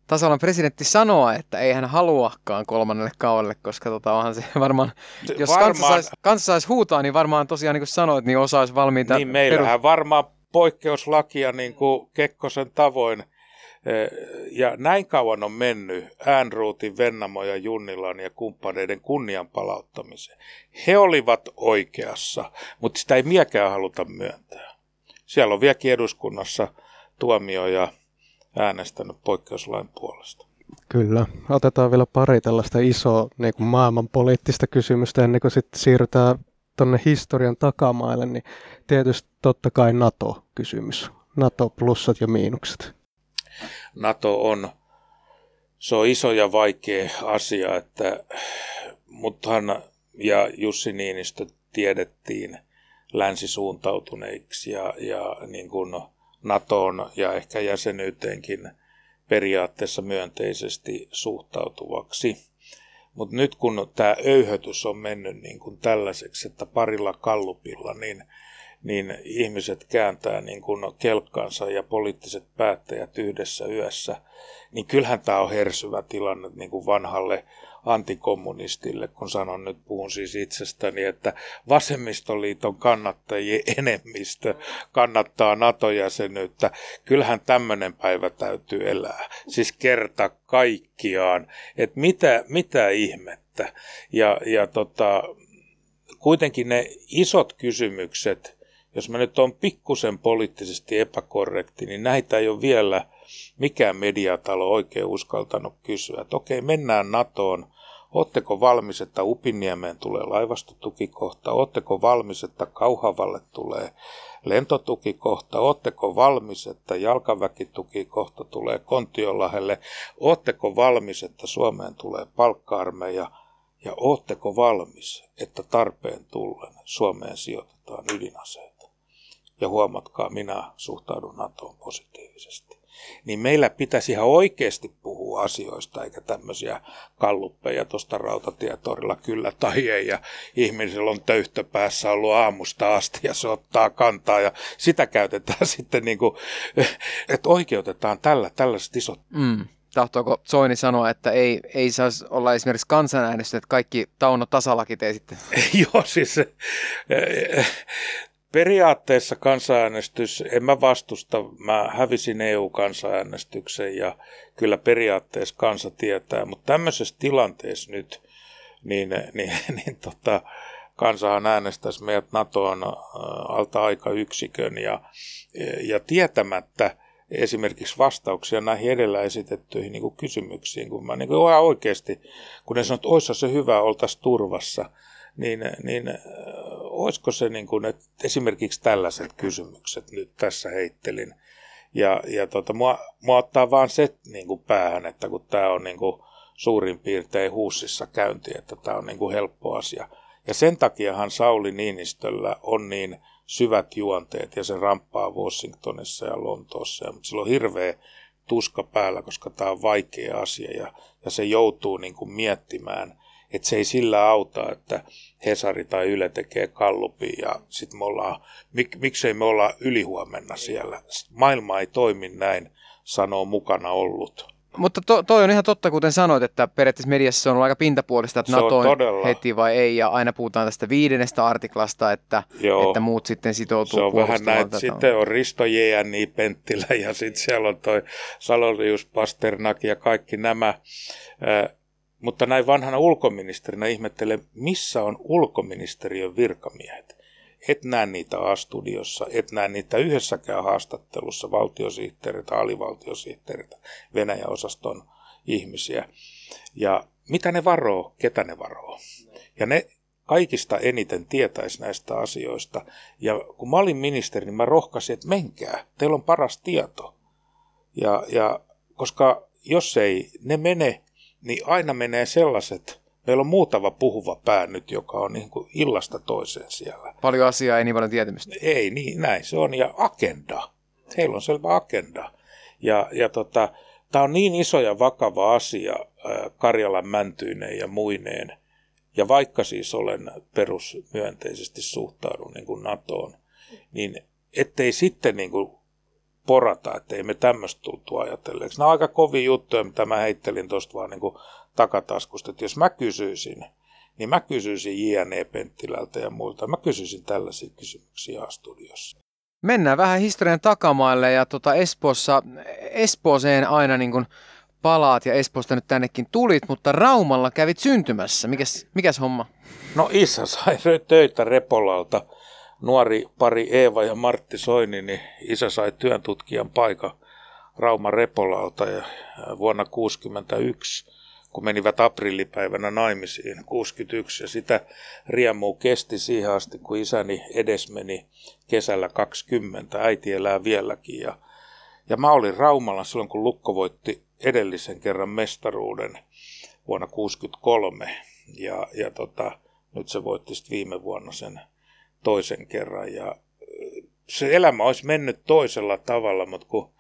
tasavallan presidentti sanoa, että ei hän haluakaan kolmannelle kaudelle, koska tota, onhan se varmaan, jos varmaan, kansa, saisi, saisi huutaa, niin varmaan tosiaan niin kuin sanoit, niin osaisi valmiita.
Niin meillähän perus... varmaan poikkeuslakia niin kuin Kekkosen tavoin. Eh, ja näin kauan on mennyt Äänruutin, Vennamo ja Junnilan ja kumppaneiden kunnian palauttamiseen. He olivat oikeassa, mutta sitä ei miekään haluta myöntää. Siellä on vieläkin eduskunnassa tuomioja äänestänyt poikkeuslain puolesta.
Kyllä. Otetaan vielä pari tällaista isoa niin kuin maailmanpoliittista kysymystä ennen kuin sitten siirrytään tuonne historian takamaille, niin tietysti totta kai NATO-kysymys. NATO plussat ja miinukset.
NATO on, se on iso ja vaikea asia, että, muthan ja Jussi Niinistö tiedettiin länsisuuntautuneiksi ja, ja niin kuin NATOon ja ehkä jäsenyyteenkin periaatteessa myönteisesti suhtautuvaksi. Mutta nyt kun tämä öyhötys on mennyt niin kuin tällaiseksi, että parilla kallupilla, niin, niin ihmiset kääntää niin kuin kelkkansa ja poliittiset päättäjät yhdessä yössä, niin kyllähän tämä on hersyvä tilanne niin kuin vanhalle antikommunistille, kun sanon nyt, puhun siis itsestäni, että vasemmistoliiton kannattajien enemmistö kannattaa NATO-jäsenyyttä. Kyllähän tämmöinen päivä täytyy elää. Siis kerta kaikkiaan, että mitä, mitä ihmettä. Ja, ja tota, kuitenkin ne isot kysymykset, jos mä nyt on pikkusen poliittisesti epäkorrekti, niin näitä ei ole vielä – mikään mediatalo oikein uskaltanut kysyä, että okei, mennään NATOon, Oletteko valmis, että Upiniemeen tulee laivastotukikohta? Oletteko valmis, että Kauhavalle tulee lentotukikohta? Oletteko valmis, että jalkaväkitukikohta tulee Kontiolahelle? Oletteko valmis, että Suomeen tulee palkka-armeija? Ja ootteko valmis, että tarpeen tullen Suomeen sijoitetaan ydinaseita? Ja huomatkaa, minä suhtaudun NATOon positiivisesti niin meillä pitäisi ihan oikeasti puhua asioista, eikä tämmöisiä kalluppeja tuosta rautatietorilla kyllä tai ei, ja ihmisellä on töyhtö päässä ollut aamusta asti, ja se ottaa kantaa, ja sitä käytetään sitten niin kuin, että oikeutetaan tällä, tällaiset isot
mm tahtoako Soini sanoa, että ei, ei saisi olla esimerkiksi kansanäänestys, että kaikki Tauno tasalakit ei sitten?
Joo, siis periaatteessa kansanäänestys, en mä vastusta, mä hävisin EU-kansanäänestyksen ja kyllä periaatteessa kansa tietää, mutta tämmöisessä tilanteessa nyt, niin, niin, niin tota, kansahan äänestäisi meidät NATOon äh, alta aikayksikön ja, ja tietämättä esimerkiksi vastauksia näihin edellä esitettyihin niin kuin kysymyksiin, kun mä niin kuin oikeasti, kun ne sanoo, että se hyvä, oltaisiin turvassa, niin, niin äh, olisiko se niin kuin, että esimerkiksi tällaiset kysymykset nyt tässä heittelin. Ja, ja tota, mua, mua ottaa vaan se niin kuin päähän, että kun tämä on niin kuin suurin piirtein huussissa käynti, että tämä on niin kuin helppo asia. Ja sen takiahan Sauli Niinistöllä on niin syvät juonteet ja se ramppaa Washingtonissa ja Lontoossa. Ja, mutta sillä on hirveä tuska päällä, koska tämä on vaikea asia ja, ja se joutuu niin kuin miettimään, että se ei sillä auta, että Hesari tai Yle tekee kallupi ja sitten me ollaan, mik, miksei me olla ylihuomenna siellä. Maailma ei toimi näin, sanoo mukana ollut.
Mutta to, toi on ihan totta, kuten sanoit, että periaatteessa mediassa on ollut aika pintapuolista, että NATO on heti vai ei, ja aina puhutaan tästä viidennestä artiklasta, että, että muut sitten sitoutuu
Se on vähän näin, sitten on Risto J.N.I. Penttilä, ja sitten siellä on toi Salonius Pasternak ja kaikki nämä. Äh, mutta näin vanhana ulkoministerinä ihmettelen, missä on ulkoministeriön virkamiehet et näe niitä A-studiossa, et näe niitä yhdessäkään haastattelussa valtiosihteeriltä, alivaltiosihteeriltä, Venäjä-osaston ihmisiä. Ja mitä ne varoo, ketä ne varoo. Ja ne kaikista eniten tietäisi näistä asioista. Ja kun mä olin ministeri, niin mä rohkaisin, että menkää, teillä on paras tieto. Ja, ja koska jos ei ne mene, niin aina menee sellaiset Meillä on muutama puhuva pää nyt, joka on niin kuin illasta toiseen siellä.
Paljon asiaa, ei niin paljon tietämystä.
Ei, niin, näin se on. Ja agenda. Heillä on selvä agenda. Ja, ja tota, tämä on niin iso ja vakava asia Karjalan mäntyineen ja muineen. Ja vaikka siis olen perusmyönteisesti suhtaudun niin kuin NATOon, niin ettei sitten niin kuin porata, että ei me tämmöistä tultu ajatelleeksi. Nämä on aika kovia juttuja, mitä mä heittelin tuosta vaan niin kuin takataskusta, että jos mä kysyisin, niin mä kysyisin J.N.E. Penttilältä ja muilta. Mä kysyisin tällaisia kysymyksiä A-studiossa.
Mennään vähän historian takamaille ja tota Espoossa, Espooseen aina niin kuin palaat ja Espoosta nyt tännekin tulit, mutta Raumalla kävit syntymässä. Mikäs, mikäs homma?
No isä sai töitä Repolalta. Nuori pari Eeva ja Martti Soini, niin isä sai työntutkijan paikan Rauma Repolalta ja vuonna 1961 kun menivät aprillipäivänä naimisiin 61 ja sitä riemuu kesti siihen asti, kun isäni edes meni kesällä 20. Äiti elää vieläkin ja, ja mä olin Raumalla silloin, kun Lukko voitti edellisen kerran mestaruuden vuonna 63 ja, ja tota, nyt se voitti viime vuonna sen toisen kerran ja se elämä olisi mennyt toisella tavalla, mutta kun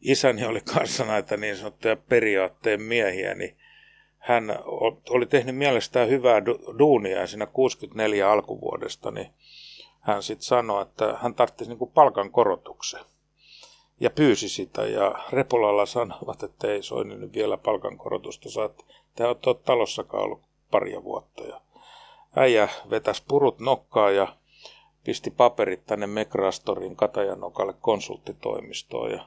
isäni oli kanssa näitä niin sanottuja periaatteen miehiä, niin hän oli tehnyt mielestään hyvää duunia siinä 64 alkuvuodesta, niin hän sitten sanoi, että hän tarvitsisi niin palkan korotuksen. Ja pyysi sitä, ja Repolalla sanovat, että ei Soini nyt vielä palkankorotusta saa. Te olette talossakaan ollut paria vuotta. Ja äijä vetäisi purut nokkaa ja pisti paperit tänne Mekrastorin Katajanokalle konsulttitoimistoon. Ja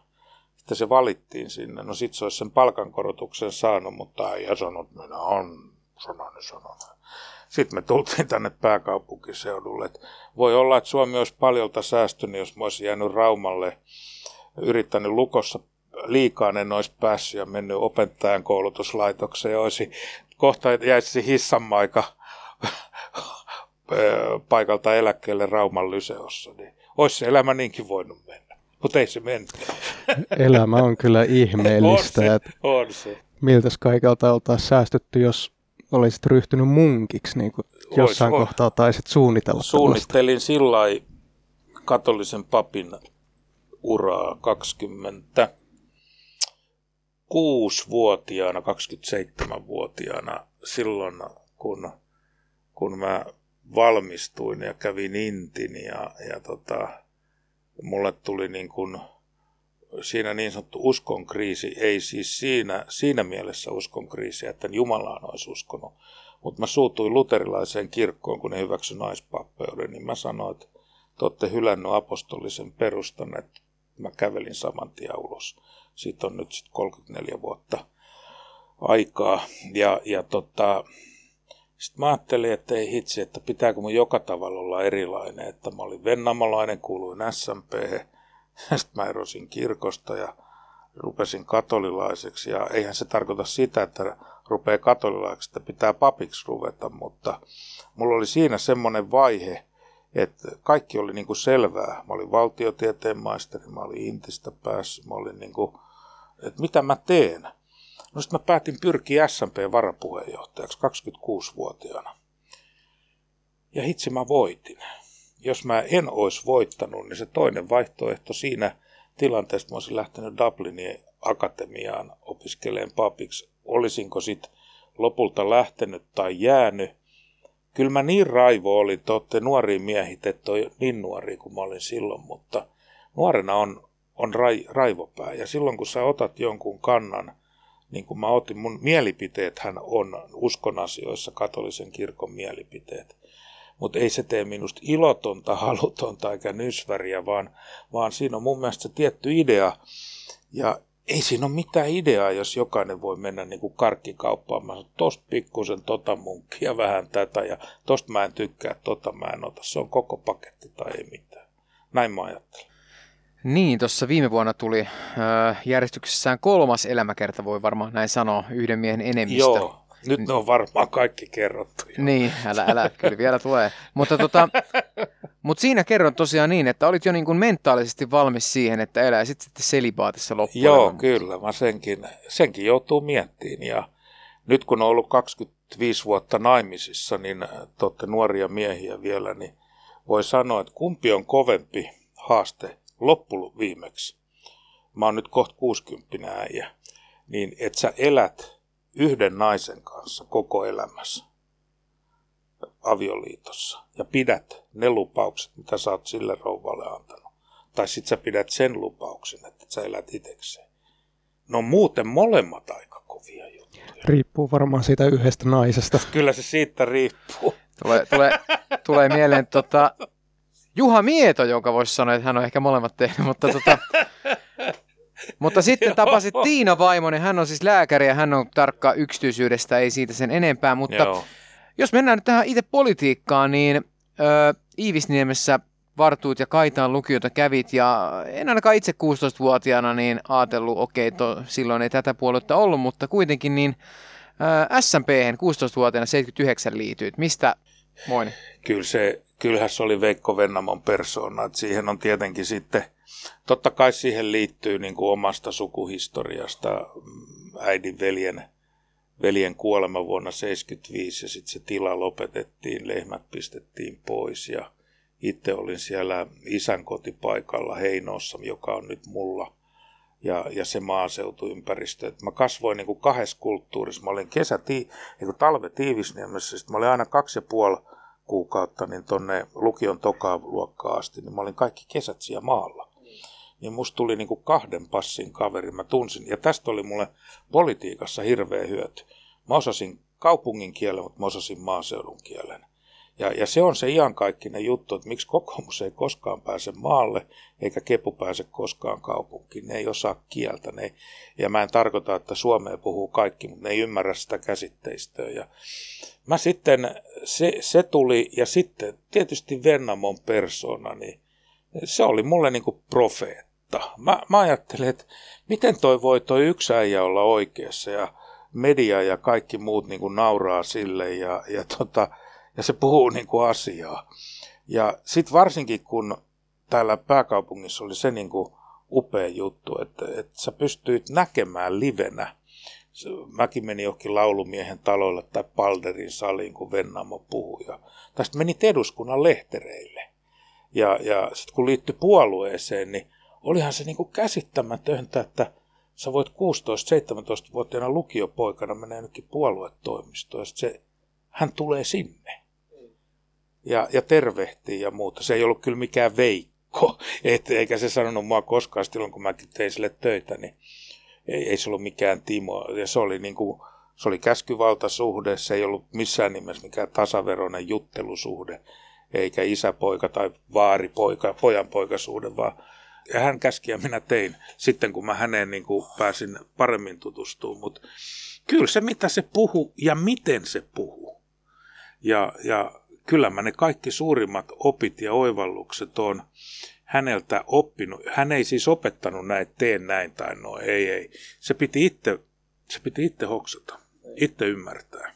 sitten se valittiin sinne. No sit se olisi sen palkankorotuksen saanut, mutta ei sanonut, että minä on sanani sanonut. Sitten me tultiin tänne pääkaupunkiseudulle. Et voi olla, että Suomi olisi paljolta säästynyt, jos mä olisin jäänyt Raumalle, yrittänyt lukossa liikaa, en olisi päässyt ja mennyt opettajan koulutuslaitokseen olisi kohta jäisi hissanmaika paikalta eläkkeelle Rauman lyseossa, niin olisi se elämä niinkin voinut mennä mutta ei se mennyt.
Elämä on kyllä ihmeellistä.
on se, on se.
Miltäs kaikelta oltaisiin säästetty, jos olisit ryhtynyt munkiksi, niin kuin Ois, jossain on. kohtaa taisit suunnitella?
Suunnittelin sillä katolisen papin uraa 20 6-vuotiaana, 27-vuotiaana silloin, kun, kun mä valmistuin ja kävin Intin ja, ja tota, mulle tuli niin kuin siinä niin sanottu uskonkriisi, ei siis siinä, siinä mielessä uskonkriisi, että Jumalaan olisi uskonut, mutta mä suutuin luterilaiseen kirkkoon, kun ne hyväksyi naispappeuden, niin mä sanoin, että te olette hylännyt apostolisen perustan, että mä kävelin saman tien ulos. Siitä on nyt sitten 34 vuotta aikaa. Ja, ja tota, sitten mä ajattelin, että ei hitsi, että pitääkö mun joka tavalla olla erilainen. Että mä olin vennamalainen, kuuluin SMP. Sitten mä erosin kirkosta ja rupesin katolilaiseksi. Ja eihän se tarkoita sitä, että rupeaa katolilaiseksi, että pitää papiksi ruveta. Mutta mulla oli siinä semmoinen vaihe, että kaikki oli niin kuin selvää. Mä olin valtiotieteen maisteri, mä olin Intistä päässyt, mä olin niin kuin, että mitä mä teen. No sitten mä päätin pyrkiä SMP-varapuheenjohtajaksi 26-vuotiaana. Ja hitsi mä voitin. Jos mä en olisi voittanut, niin se toinen vaihtoehto siinä tilanteessa, mä olisin lähtenyt Dublinin akatemiaan opiskelemaan papiksi. Olisinko sitten lopulta lähtenyt tai jäänyt, kyllä mä niin raivo olin, te olette nuoria miehiä, että ole niin nuori kuin mä olin silloin, mutta nuorena on, on rai, raivopää. Ja silloin kun sä otat jonkun kannan, niin kuin mä otin, mun mielipiteethän on uskon asioissa katolisen kirkon mielipiteet. Mutta ei se tee minusta ilotonta, halutonta eikä nysväriä, vaan, vaan siinä on mun mielestä se tietty idea. Ja ei siinä ole mitään ideaa, jos jokainen voi mennä niin kuin karkkikauppaan. Mä sanon, tosta pikkusen tota munkkia, vähän tätä ja tosta mä en tykkää, tota mä en ota. Se on koko paketti tai ei mitään. Näin mä ajattelen.
Niin, tuossa viime vuonna tuli äh, järjestyksessään kolmas elämäkerta, voi varmaan näin sanoa, yhden miehen enemmistö.
Joo, nyt ne on varmaan kaikki kerrottu. Jo.
Niin, älä, älä, kyllä vielä tulee. Mutta tota, mut siinä kerron tosiaan niin, että olit jo niin kuin mentaalisesti valmis siihen, että eläisit sitten selibaatissa loppuun.
Joo, kyllä, mä senkin, senkin joutuu miettimään. Ja nyt kun on ollut 25 vuotta naimisissa, niin te nuoria miehiä vielä, niin voi sanoa, että kumpi on kovempi haaste loppu viimeksi. Mä oon nyt kohta 60 äijä. Niin että sä elät yhden naisen kanssa koko elämässä avioliitossa ja pidät ne lupaukset, mitä sä oot sille rouvalle antanut. Tai sit sä pidät sen lupauksen, että sä elät itekseen. No muuten molemmat aika kovia juttuja.
Riippuu varmaan siitä yhdestä naisesta.
Kyllä se siitä riippuu.
Tulee, tulee, tulee mieleen tota, Juha Mieto, jonka voisi sanoa, että hän on ehkä molemmat tehnyt, mutta tota, mutta sitten tapasit Tiina Vaimonen, hän on siis lääkäri ja hän on tarkka yksityisyydestä, ei siitä sen enempää, mutta Joo. jos mennään nyt tähän itse politiikkaan, niin ö, Iivisniemessä Vartuut ja Kaitaan lukiota kävit ja en ainakaan itse 16-vuotiaana niin ajatellut, okei, okay, silloin ei tätä puoluetta ollut, mutta kuitenkin niin SMP 16-vuotiaana 79 liityit. Mistä moini?
Kyllä se, kyllähän se oli Veikko Vennamon persoona, että siihen on tietenkin sitten Totta kai siihen liittyy niin kuin omasta sukuhistoriasta mm, äidin veljen, veljen kuolema vuonna 1975 ja sitten se tila lopetettiin, lehmät pistettiin pois ja itse olin siellä isän kotipaikalla Heinossa, joka on nyt mulla ja, ja se maaseutuympäristö. Et mä kasvoin niin kuin kahdessa kulttuurissa. Mä olin kesä, tii, niin talve Tiivisniemessä, sitten mä olin aina kaksi ja puoli kuukautta niin tonne lukion tokaan luokkaan asti, niin mä olin kaikki kesät siellä maalla niin musta tuli niin kuin kahden passin kaveri. Mä tunsin, ja tästä oli mulle politiikassa hirveä hyöty. Mä osasin kaupungin kielen, mutta mä osasin maaseudun kielen. Ja, ja se on se iankaikkinen juttu, että miksi kokoomus ei koskaan pääse maalle, eikä kepu pääse koskaan kaupunkiin. Ne ei osaa kieltä. Ne ei, ja mä en tarkoita, että Suomea puhuu kaikki, mutta ne ei ymmärrä sitä käsitteistöä. Ja mä sitten, se, se tuli, ja sitten tietysti Vennamon persona, niin se oli mulle niin kuin profeet totta. Mä, mä ajattelen, että miten toi voi toi yksi äijä olla oikeassa ja media ja kaikki muut niin kuin nauraa sille ja, ja, tota, ja se puhuu niin kuin asiaa. Ja sitten varsinkin kun täällä pääkaupungissa oli se niin kuin upea juttu, että, että sä pystyit näkemään livenä. Mäkin menin johonkin laulumiehen taloille tai Palderin saliin, kun Vennamo puhui. Ja tästä meni eduskunnan lehtereille. Ja, ja sitten kun liittyi puolueeseen, niin olihan se niin kuin käsittämätöntä, että sä voit 16-17-vuotiaana lukiopoikana mennä jonnekin puoluetoimistoon, ja se, hän tulee sinne ja, ja tervehtii ja muuta. Se ei ollut kyllä mikään veikko, et, eikä se sanonut mua koskaan silloin, kun mäkin tein sille töitä, niin ei, ei se ollut mikään Timo. Ja se oli, niin kuin, se oli käskyvaltasuhde, se ei ollut missään nimessä mikään tasaveroinen juttelusuhde. eikä isäpoika tai vaaripoika, pojanpoikasuhde, vaan ja hän käski ja minä tein sitten, kun mä häneen niin kuin pääsin paremmin tutustumaan. Mutta kyllä se, mitä se puhuu ja miten se puhuu. Ja, ja kyllä mä ne kaikki suurimmat opit ja oivallukset on häneltä oppinut. Hän ei siis opettanut näin, teen näin tai no ei, ei. Se piti itse, se piti itse hoksata, itse ymmärtää.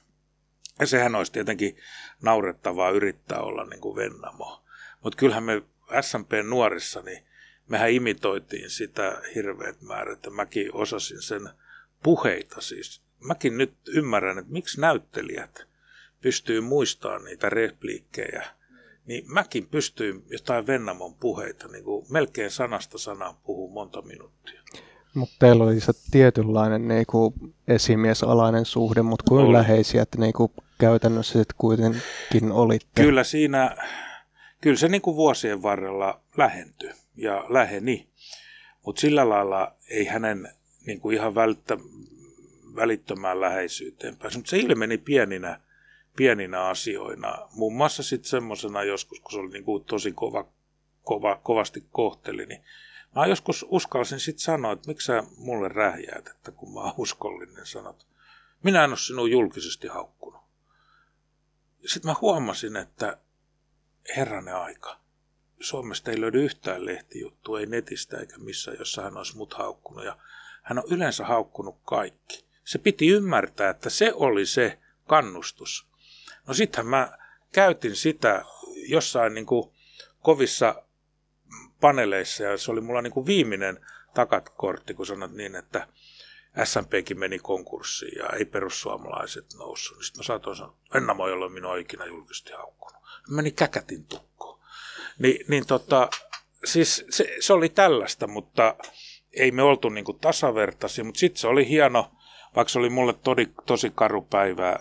Ja sehän olisi tietenkin naurettavaa yrittää olla niin kuin Vennamo. Mutta kyllähän me SMP nuorissa, niin mehän imitoitiin sitä hirveät määrät, että mäkin osasin sen puheita siis. Mäkin nyt ymmärrän, että miksi näyttelijät pystyy muistamaan niitä repliikkejä, niin mäkin pystyin jotain Vennamon puheita, niin kuin melkein sanasta sanaan puhuu monta minuuttia.
Mutta teillä oli se tietynlainen niinku, esimiesalainen suhde, mutta kuin oli. läheisiä, että niinku, käytännössä sitten kuitenkin olitte.
Kyllä siinä, kyllä se niinku vuosien varrella lähentyi ja läheni, mutta sillä lailla ei hänen niinku ihan välttä, välittömään läheisyyteen päässyt. Mutta se ilmeni pieninä, pieninä asioina. Muun muassa sitten semmoisena joskus, kun se oli niinku tosi kova, kova, kovasti kohteli, niin Mä joskus uskalsin sitten sanoa, että miksi sä mulle rähjäät, että kun mä oon uskollinen, sanot. Minä en ole sinua julkisesti haukkunut. Sitten mä huomasin, että herranen aika. Suomesta ei löydy yhtään lehtijuttua, ei netistä eikä missään, jossa hän olisi mut haukkunut. Ja hän on yleensä haukkunut kaikki. Se piti ymmärtää, että se oli se kannustus. No sittenhän mä käytin sitä jossain niin kuin kovissa paneeleissa ja se oli mulla niin kuin viimeinen takatkortti, kun sanot niin, että SMPkin meni konkurssiin ja ei perussuomalaiset noussut. Niin sitten mä saatoin sanoa, Vennamo ei ole minua ikinä julkisesti haukkunut. Meni käkätin tukkoon. Ni, niin tota, siis se, se, oli tällaista, mutta ei me oltu niin kuin tasavertaisia, mutta sitten se oli hieno, vaikka se oli mulle todi, tosi karu päivä,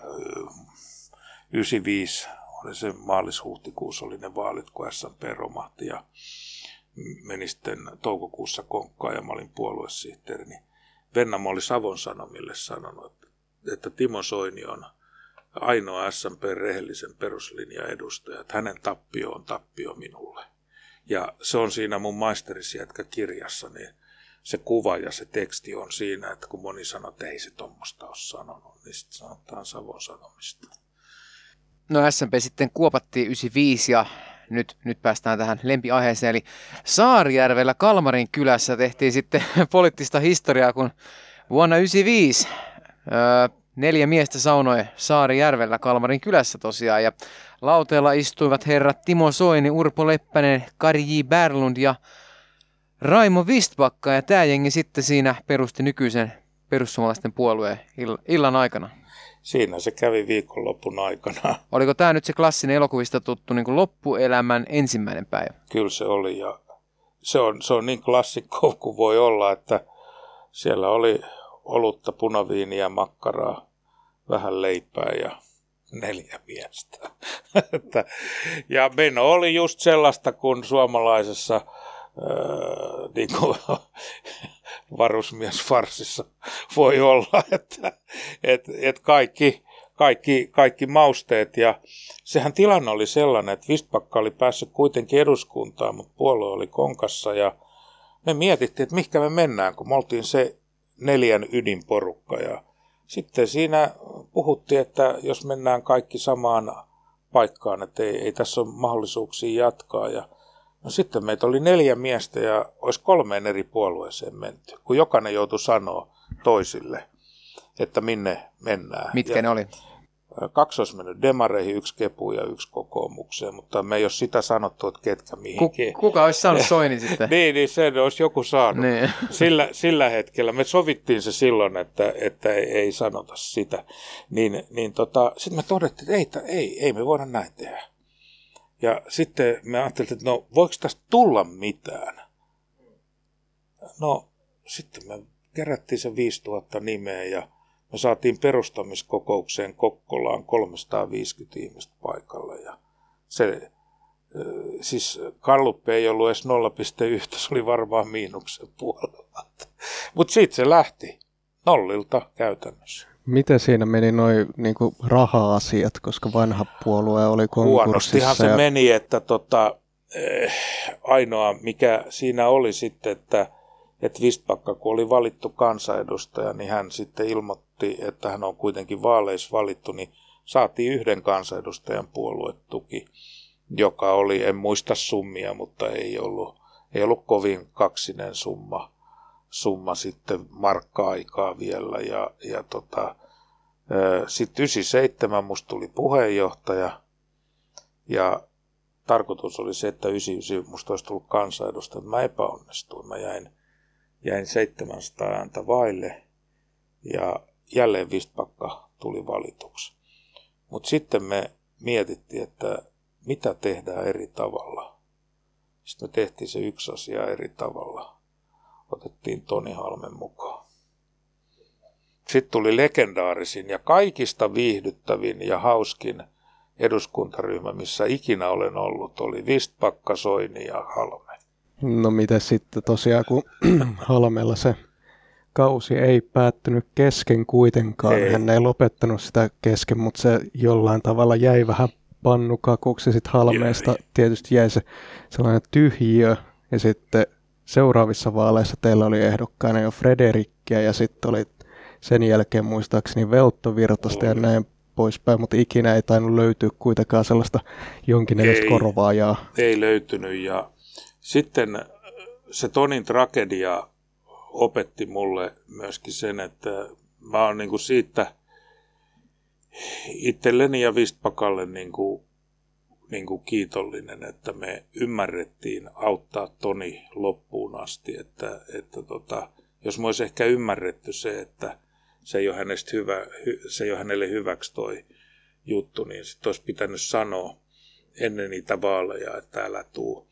95, oli se maalis-huhtikuussa oli ne vaalit, kun SMP romahti ja meni sitten toukokuussa konkkaan ja mä olin puoluesihteeri, niin Vennamo oli Savon Sanomille sanonut, että Timo Soini on ainoa SMP rehellisen peruslinjan edustaja, että hänen tappio on tappio minulle. Ja se on siinä mun maisterisjätkä kirjassa, niin se kuva ja se teksti on siinä, että kun moni sanoo, että ei se tuommoista ole sanonut, niin sitten sanotaan Savon Sanomista.
No SMP sitten kuopattiin 95 ja nyt, nyt päästään tähän lempiaiheeseen, eli Saarijärvellä Kalmarin kylässä tehtiin sitten poliittista historiaa, kun vuonna 1995 öö, neljä miestä saunoi Saarijärvellä Kalmarin kylässä tosiaan, ja lauteella istuivat herrat Timo Soini, Urpo Leppänen, Kari J. Berlund ja Raimo Vistbakka, ja tämä jengi sitten siinä perusti nykyisen perussuomalaisten puolueen illan aikana.
Siinä se kävi viikonlopun aikana.
Oliko tämä nyt se klassinen elokuvista tuttu niin kuin loppuelämän ensimmäinen päivä?
Kyllä se oli ja se on, se on niin klassikko kuin voi olla, että siellä oli olutta, punaviiniä, makkaraa, vähän leipää ja neljä miestä. ja meno oli just sellaista, kun suomalaisessa Öö, niin kuin varusmiesfarsissa voi olla, että et, et kaikki, kaikki, kaikki mausteet. Ja sehän tilanne oli sellainen, että Vistpakka oli päässyt kuitenkin eduskuntaan, mutta puolue oli konkassa ja me mietittiin, että mihinkä me mennään, kun me oltiin se neljän ydinporukka. Ja sitten siinä puhuttiin, että jos mennään kaikki samaan paikkaan, että ei, ei tässä ole mahdollisuuksia jatkaa. Ja No sitten meitä oli neljä miestä ja olisi kolmeen eri puolueeseen menty, kun jokainen joutui sanoa toisille, että minne mennään.
Mitkä
ja
ne oli?
Kaksi olisi mennyt demareihin, yksi kepuun ja yksi kokoomukseen, mutta me ei ole sitä sanottu, että ketkä mihinkin.
Kuka olisi saanut Soini sitten?
niin, niin se olisi joku saanut. Niin. sillä, sillä hetkellä me sovittiin se silloin, että, että ei, ei sanota sitä. Niin, niin tota, sitten me todettiin, että ei, ei, ei me voida näin tehdä. Ja sitten me ajattelin, että no voiko tästä tulla mitään? No sitten me kerättiin se 5000 nimeä ja me saatiin perustamiskokoukseen Kokkolaan 350 ihmistä paikalle. Ja se, siis Kalluppe ei ollut edes 0,1, se oli varmaan miinuksen puolella. Mutta sitten se lähti nollilta käytännössä.
Miten siinä meni noin niin raha-asiat, koska vanha puolue oli konkurssissa?
Huonostihan se ja... meni, että tota, eh, ainoa mikä siinä oli sitten, että, että Vistpakka kun oli valittu kansanedustaja, niin hän sitten ilmoitti, että hän on kuitenkin vaaleissa valittu, niin saatiin yhden kansanedustajan puoluetuki, joka oli, en muista summia, mutta ei ollut, ei ollut kovin kaksinen summa, summa sitten markka-aikaa vielä. Ja, ja tota, sitten 97 musta tuli puheenjohtaja ja tarkoitus oli se, että 99 musta olisi tullut kansanedustaja. Mä epäonnistuin. Mä jäin, jäin 700 ääntä vaille ja jälleen Vistpakka tuli valituksi. Mutta sitten me mietittiin, että mitä tehdään eri tavalla. Sitten me tehtiin se yksi asia eri tavalla. Otettiin Toni Halmen mukaan. Sitten tuli legendaarisin ja kaikista viihdyttävin ja hauskin eduskuntaryhmä, missä ikinä olen ollut, oli Vistpakka, Soini ja Halme.
No mitä sitten tosiaan, kun Halmella se kausi ei päättynyt kesken kuitenkaan. Ei. Hän ei lopettanut sitä kesken, mutta se jollain tavalla jäi vähän pannukakuksi. Sitten Halmeesta jäi. tietysti jäi se sellainen tyhjiö. Ja sitten seuraavissa vaaleissa teillä oli ehdokkaana jo Frederikkiä ja sitten oli sen jälkeen muistaakseni Veltto Virtasta ja näin poispäin, mutta ikinä ei tainnut löytyä kuitenkaan sellaista jonkin edes korvaajaa.
Ei löytynyt ja sitten se Tonin tragedia opetti mulle myöskin sen, että mä oon niin kuin siitä itselleni ja Vistpakalle niin kuin, niin kuin kiitollinen, että me ymmärrettiin auttaa Toni loppuun asti, että, että tota, jos me olisi ehkä ymmärretty se, että se ei ole, hänestä hyvä, se ei ole hänelle hyväksi toi juttu, niin sitten olisi pitänyt sanoa ennen niitä vaaleja, että älä tuu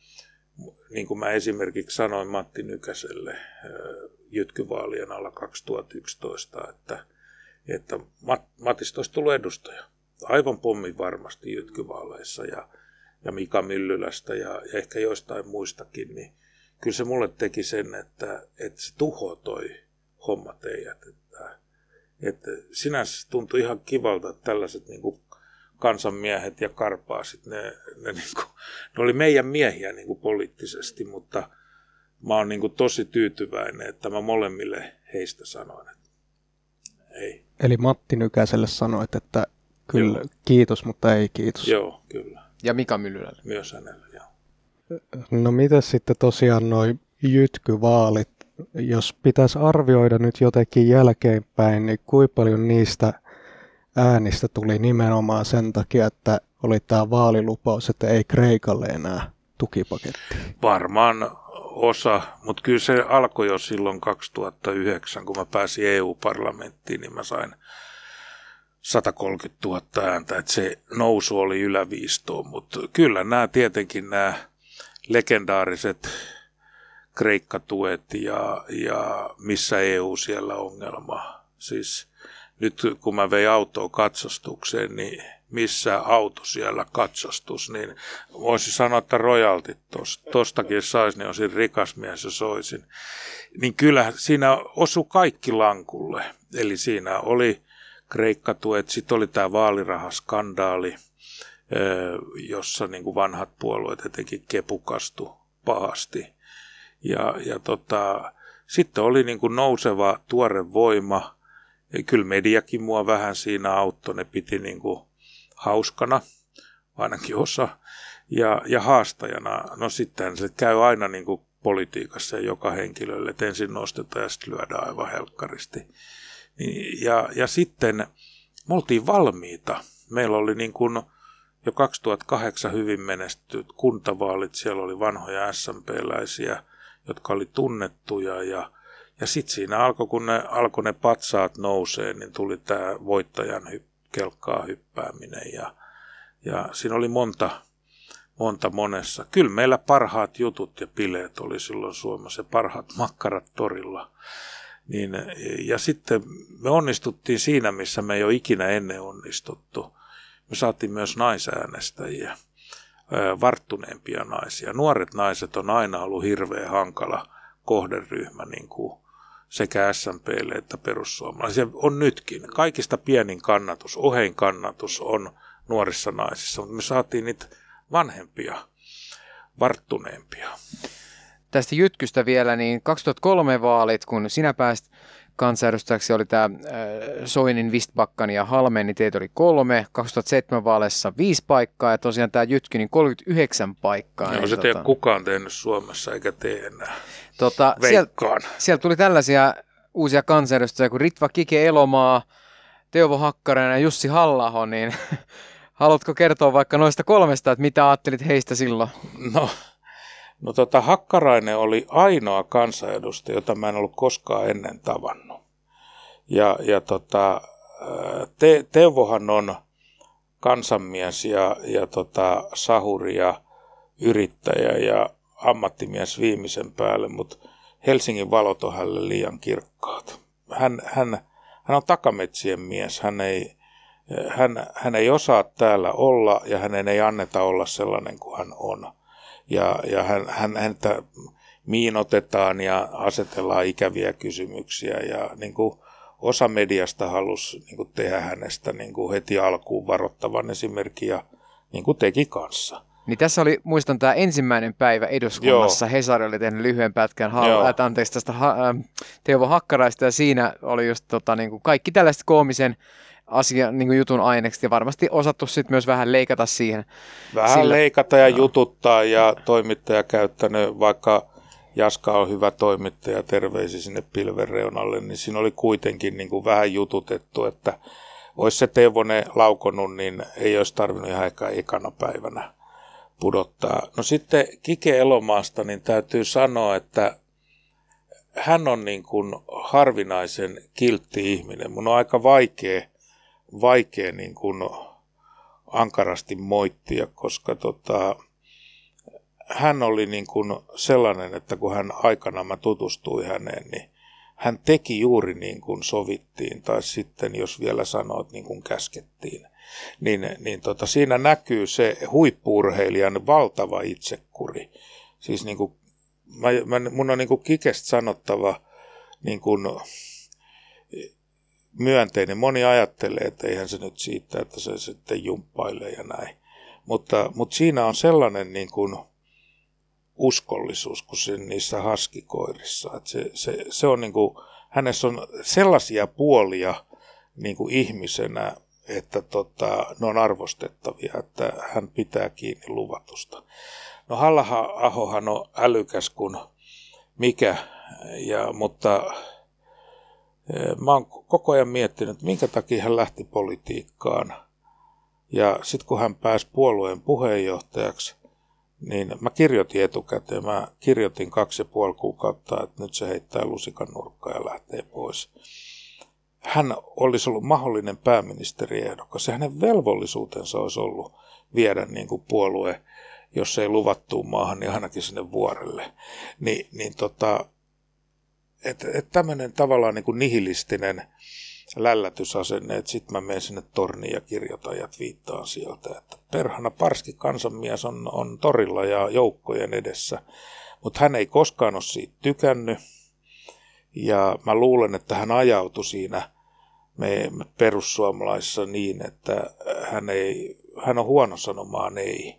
niin kuin mä esimerkiksi sanoin Matti Nykäselle jytkyvaalien alla 2011, että, että Matista olisi tullut edustaja. Aivan pommin varmasti jytkyvaaleissa ja, ja Mika Myllylästä ja, ja ehkä joistain muistakin, niin kyllä se mulle teki sen, että, että se tuho toi homma teidät. Että, että sinänsä tuntui ihan kivalta, että tällaiset niin kuin kansanmiehet ja karpaasit, ne, ne, niin kuin, ne oli meidän miehiä niin kuin poliittisesti, mutta mä oon niin kuin tosi tyytyväinen, että mä molemmille heistä sanoin, että ei.
Eli Matti Nykäselle sanoit, että kyllä joo. kiitos, mutta ei kiitos.
Joo, kyllä.
Ja Mika Myllylälle.
Myös hänelle, joo.
No mitä sitten tosiaan noin jytkyvaalit, jos pitäisi arvioida nyt jotenkin jälkeenpäin, niin kuinka paljon niistä – äänistä tuli nimenomaan sen takia, että oli tämä vaalilupaus, että ei Kreikalle enää tukipaketti.
Varmaan osa, mutta kyllä se alkoi jo silloin 2009, kun mä pääsin EU-parlamenttiin, niin mä sain 130 000 ääntä, että se nousu oli yläviistoon, mutta kyllä nämä tietenkin nämä legendaariset kreikkatuet ja, ja missä EU siellä ongelma, siis nyt kun mä vein autoa katsastukseen, niin missä auto siellä katsastus, niin voisi sanoa, että rojaltit tostakin saisi, niin olisin rikas mies ja soisin. Niin kyllä siinä osu kaikki lankulle. Eli siinä oli kreikkatuet, sitten oli tämä vaalirahaskandaali, jossa niin kuin vanhat puolueet etenkin kepukastu pahasti. Ja, ja tota, sitten oli niin kuin nouseva tuore voima – kyllä mediakin mua vähän siinä auttoi, ne piti niin kuin hauskana, ainakin osa, ja, ja haastajana, no sitten se käy aina niin kuin politiikassa ja joka henkilölle, että ensin nostetaan ja sitten lyödään aivan helkkaristi. Niin, ja, ja sitten me oltiin valmiita. Meillä oli niin kuin jo 2008 hyvin menestyt kuntavaalit, siellä oli vanhoja SMP-läisiä, jotka oli tunnettuja ja ja sitten siinä alkoi, kun ne alkoi ne patsaat nousee, niin tuli tämä voittajan hy- kelkkaa hyppääminen ja, ja siinä oli monta, monta monessa. Kyllä meillä parhaat jutut ja bileet oli silloin Suomessa, parhaat makkarat torilla. Niin, ja sitten me onnistuttiin siinä, missä me ei ole ikinä ennen onnistuttu. Me saatiin myös naisäänestäjiä, varttuneempia naisia. Nuoret naiset on aina ollut hirveän hankala kohderyhmä niin kuin sekä SMPlle että perussuomalaisille. On nytkin. Kaikista pienin kannatus, ohein kannatus on nuorissa naisissa, mutta me saatiin niitä vanhempia, varttuneempia.
Tästä jytkystä vielä, niin 2003 vaalit, kun sinä pääsit kansanedustajaksi, oli tämä äh, Soinin, Vistbakkan ja Halmen, niin teitä oli kolme. 2007 vaaleissa viisi paikkaa ja tosiaan tämä jytky, niin 39 paikkaa.
Joo,
niin,
se tota... kukaan tehnyt Suomessa eikä tee enää.
Tota, sieltä sielt tuli tällaisia uusia kansanedustajia kuin Ritva Kike Elomaa, Teuvo Hakkarainen ja Jussi Hallaho, niin haluatko kertoa vaikka noista kolmesta, että mitä ajattelit heistä silloin?
No, no tota, Hakkarainen oli ainoa kansanedustaja, jota mä en ollut koskaan ennen tavannut. Ja, ja tota, te, Teuvohan on kansanmies ja, ja tota, sahuri ja yrittäjä ja ammattimies viimeisen päälle, mutta Helsingin valot on hänelle liian kirkkaat. Hän, hän, hän on takametsien mies, hän ei, hän, hän ei osaa täällä olla ja hänen ei anneta olla sellainen kuin hän on. Ja, ja hän, hän, häntä miinotetaan ja asetellaan ikäviä kysymyksiä ja niin kuin osa mediasta halusi niin kuin tehdä hänestä niin kuin heti alkuun varoittavan esimerkin ja niin kuin teki kanssa.
Niin tässä oli, muistan, tämä ensimmäinen päivä eduskunnassa. Joo. Hesari oli tehnyt lyhyen pätkän ha- äh, anteeksi, tästä ha- äh, Teuvo Hakkaraista ja siinä oli just tota, niin kuin kaikki tällaiset koomisen asia, niin jutun ainekset ja varmasti osattu sitten myös vähän leikata siihen.
Vähän sillä... leikata ja no. jututtaa ja toimittaja käyttänyt, vaikka Jaska on hyvä toimittaja, terveisi sinne pilven reunalle, niin siinä oli kuitenkin niin kuin vähän jututettu, että olisi se Teuvonen laukonut, niin ei olisi tarvinnut ihan ehkä ekana päivänä pudottaa. No sitten Kike Elomaasta, niin täytyy sanoa, että hän on niin kuin harvinaisen kiltti ihminen. Mun on aika vaikea, vaikea niin kuin ankarasti moittia, koska tota, hän oli niin kuin sellainen, että kun hän aikana mä tutustuin häneen, niin hän teki juuri niin kuin sovittiin, tai sitten jos vielä sanoit niin kuin käskettiin niin, niin tota, siinä näkyy se huippuurheilijan valtava itsekuri. Siis niin kuin, mä, mä, mun on niin kuin kikestä sanottava niin kuin, myönteinen. Moni ajattelee, että eihän se nyt siitä, että se sitten jumppailee ja näin. Mutta, mutta siinä on sellainen niin kuin uskollisuus kuin niissä haskikoirissa. Että se, se, se on niin kuin, hänessä on sellaisia puolia niin kuin ihmisenä, että tota, ne on arvostettavia, että hän pitää kiinni luvatusta. No halla on älykäs kuin mikä, ja, mutta mä oon koko ajan miettinyt, että minkä takia hän lähti politiikkaan. Ja sitten kun hän pääsi puolueen puheenjohtajaksi, niin mä kirjoitin etukäteen, mä kirjoitin kaksi ja puoli kuukautta, että nyt se heittää lusikan nurkkaan ja lähtee pois hän olisi ollut mahdollinen pääministeriehdokas ja hänen velvollisuutensa olisi ollut viedä niin kuin puolue, jos ei luvattuun maahan, niin ainakin sinne vuorelle. Ni, niin tota, että et tämmöinen tavallaan niin kuin nihilistinen lällätysasenne, että sitten mä menen sinne torniin ja kirjoitan ja viittaan sieltä, että perhana Parski kansanmies on, on torilla ja joukkojen edessä, mutta hän ei koskaan ole siitä tykännyt, ja mä luulen, että hän ajautui siinä me perussuomalaisissa niin, että hän, ei, hän on huono sanomaan ei.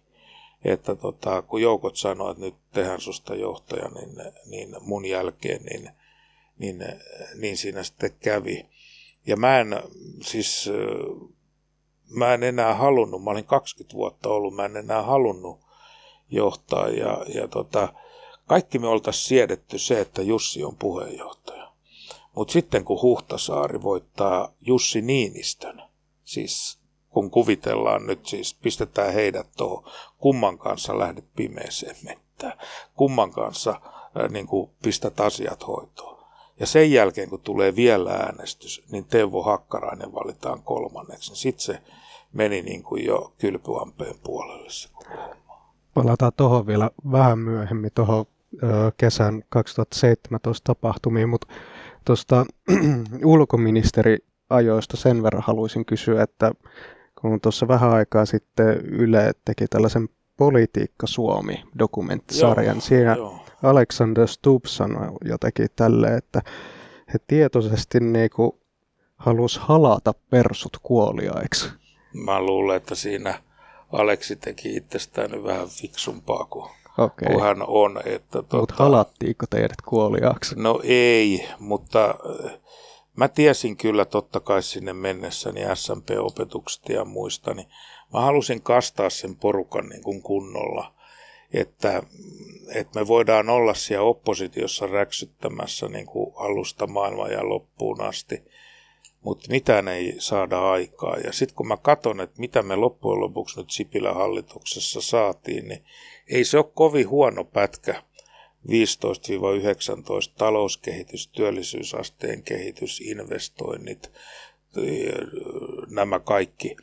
Että tota, kun joukot sanoo, että nyt tehdään susta johtaja, niin, niin mun jälkeen, niin, niin, niin siinä sitten kävi. Ja mä en siis, mä en enää halunnut, mä olin 20 vuotta ollut, mä en enää halunnut johtaa. Ja, ja tota, kaikki me oltaisiin siedetty se, että Jussi on puheenjohtaja. Mutta sitten kun Huhtasaari voittaa Jussi Niinistön, siis kun kuvitellaan nyt siis, pistetään heidät tuohon, kumman kanssa lähdet pimeeseen mettään, kumman kanssa ää, niin pistät asiat hoitoon. Ja sen jälkeen, kun tulee vielä äänestys, niin Teuvo Hakkarainen valitaan kolmanneksi. Niin sitten se meni niin kuin jo kylpyampeen puolelle se
Palataan tuohon vielä vähän myöhemmin, tuohon kesän 2017 tapahtumiin, mutta Tuosta ulkoministeriajoista sen verran haluaisin kysyä, että kun tuossa vähän aikaa sitten Yle teki tällaisen Politiikka Suomi-dokumenttisarjan, siinä joo. Alexander Stubb sanoi jotenkin tälle, että, he tietoisesti niinku halus halata persut kuoliaiksi.
Mä luulen, että siinä Aleksi teki itsestään vähän fiksumpaa kuin, kuin hän on. Että,
Mutta
tota,
halattiinko teidät kuoliaaksi?
No ei, mutta äh, mä tiesin kyllä totta kai sinne mennessäni SMP-opetuksesta ja muista, niin mä halusin kastaa sen porukan niin kuin kunnolla, että, että me voidaan olla siellä oppositiossa räksyttämässä niin kuin alusta maailman ja loppuun asti, mutta mitään ei saada aikaa. Ja sitten kun mä katson, että mitä me loppujen lopuksi nyt Sipilän hallituksessa saatiin, niin ei se ole kovin huono pätkä. 15-19 talouskehitys, työllisyysasteen kehitys, investoinnit, nämä kaikki.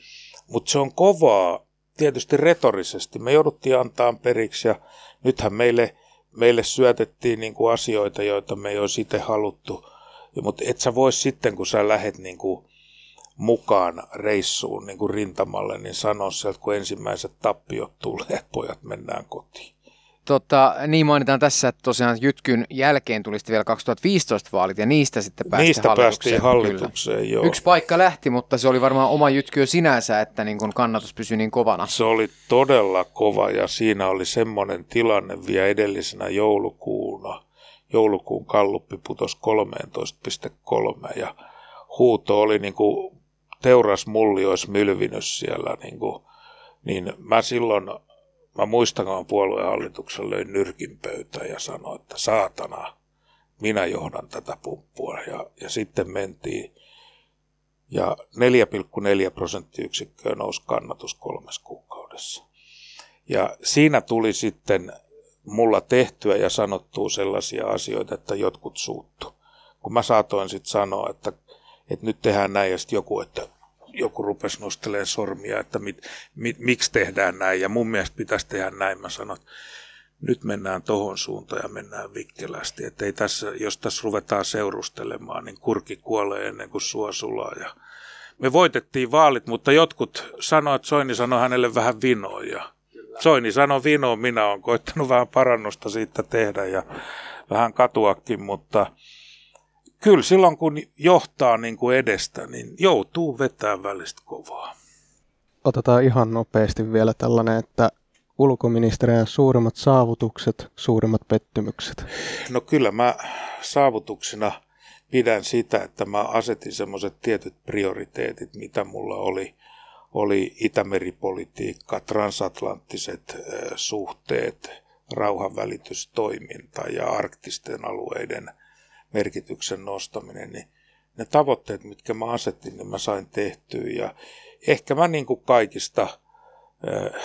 Mutta se on kovaa, tietysti retorisesti. Me jouduttiin antaa periksi ja nythän meille, meille syötettiin niinku asioita, joita me ei olisi itse haluttu. Mutta et sä vois sitten, kun sä lähet niinku mukaan reissuun niinku rintamalle, niin sanoa sieltä, kun ensimmäiset tappiot tulee, pojat mennään kotiin.
Tota, niin mainitaan tässä, että tosiaan Jytkyn jälkeen tuli sitten vielä 2015 vaalit ja niistä sitten päästiin
Niistä
hallitukseen.
päästiin hallitukseen, joo.
Yksi paikka lähti, mutta se oli varmaan oma Jytky jo sinänsä, että niin kun kannatus pysyi niin kovana.
Se oli todella kova ja siinä oli semmoinen tilanne vielä edellisenä joulukuuna. Joulukuun kalluppi putosi 13,3 ja huuto oli niin kuin teurasmulli olisi mylvinyt siellä. Niin, kuin, niin mä silloin, mä muistan, kun puoluehallituksella löin nyrkin pöytään ja sanoin, että saatana, minä johdan tätä pumppua. Ja, ja sitten mentiin ja 4,4 prosenttiyksikköä nousi kannatus kolmes kuukaudessa. Ja siinä tuli sitten mulla tehtyä ja sanottua sellaisia asioita, että jotkut suuttu. Kun mä saatoin sitten sanoa, että, että nyt tehdään näin ja sitten joku, että joku rupesi nostelemaan sormia, että mit, mit, miksi tehdään näin ja mun mielestä pitäisi tehdä näin. Mä sanoin, että nyt mennään tohon suuntaan ja mennään vikkelästi. Että ei tässä, jos tässä ruvetaan seurustelemaan, niin kurki kuolee ennen kuin suo sulaa. Ja me voitettiin vaalit, mutta jotkut sanoivat, että Soini sanoi hänelle vähän vinoa. Ja Soini sanoi vinoa, minä olen koittanut vähän parannusta siitä tehdä ja vähän katuakin, mutta kyllä silloin kun johtaa niin kuin edestä, niin joutuu vetää välistä kovaa.
Otetaan ihan nopeasti vielä tällainen, että ulkoministeriön suurimmat saavutukset, suurimmat pettymykset.
No kyllä mä saavutuksena pidän sitä, että mä asetin semmoiset tietyt prioriteetit, mitä mulla oli. Oli Itämeripolitiikka, transatlanttiset suhteet, rauhanvälitystoiminta ja arktisten alueiden merkityksen nostaminen. Niin ne tavoitteet, mitkä mä asetin, niin mä sain tehtyä. Ja ehkä mä niin kuin kaikista äh,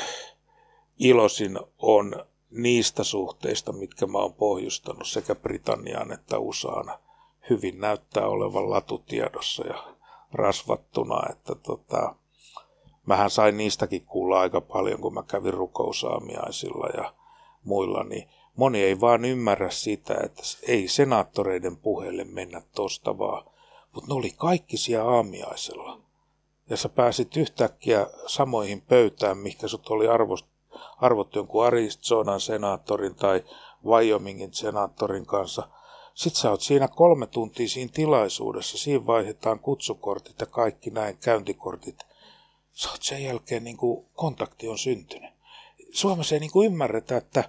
iloisin on niistä suhteista, mitkä mä oon pohjustanut sekä Britanniaan että USAan. Hyvin näyttää olevan latutiedossa ja rasvattuna, että tota, mähän sain niistäkin kuulla aika paljon, kun mä kävin rukousaamiaisilla ja muilla, niin moni ei vaan ymmärrä sitä, että ei senaattoreiden puheelle mennä tosta vaan, mutta ne oli kaikki siellä aamiaisella. Ja sä pääsit yhtäkkiä samoihin pöytään, mikä sut oli arvost, arvottu jonkun Arizonan senaattorin tai Wyomingin senaattorin kanssa. Sitten sä oot siinä kolme tuntia siinä tilaisuudessa, siinä vaihdetaan kutsukortit ja kaikki näin, käyntikortit. Sä oot sen jälkeen niin kuin kontakti on syntynyt. Suomessa ei niin kuin ymmärretä, että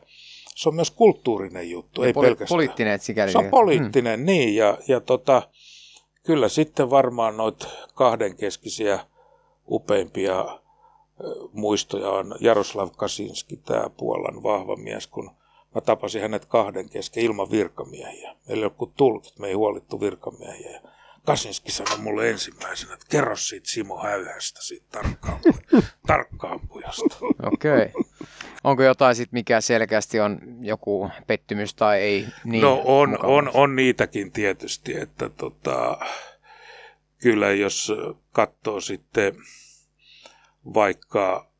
se on myös kulttuurinen juttu, ei
Poli-
pelkästään.
Poliittinen, sikäli.
Se on poliittinen, mm. niin. Ja, ja tota, kyllä sitten varmaan noita kahdenkeskisiä upeimpia muistoja on Jaroslav Kasinski, tämä Puolan vahva mies, kun mä tapasin hänet kahden kesken ilman virkamiehiä. Meillä ei kuin tulkit, me ei huolittu virkamiehiä. Kasinski sanoi mulle ensimmäisenä, että kerro siitä Simo Häyhästä, siitä tarkkaampu- tarkkaampujasta.
Okei. Okay. Onko jotain sit, mikä selkeästi on joku pettymys tai ei niin
no on, on, on niitäkin tietysti, että tota, kyllä jos katsoo sitten vaikka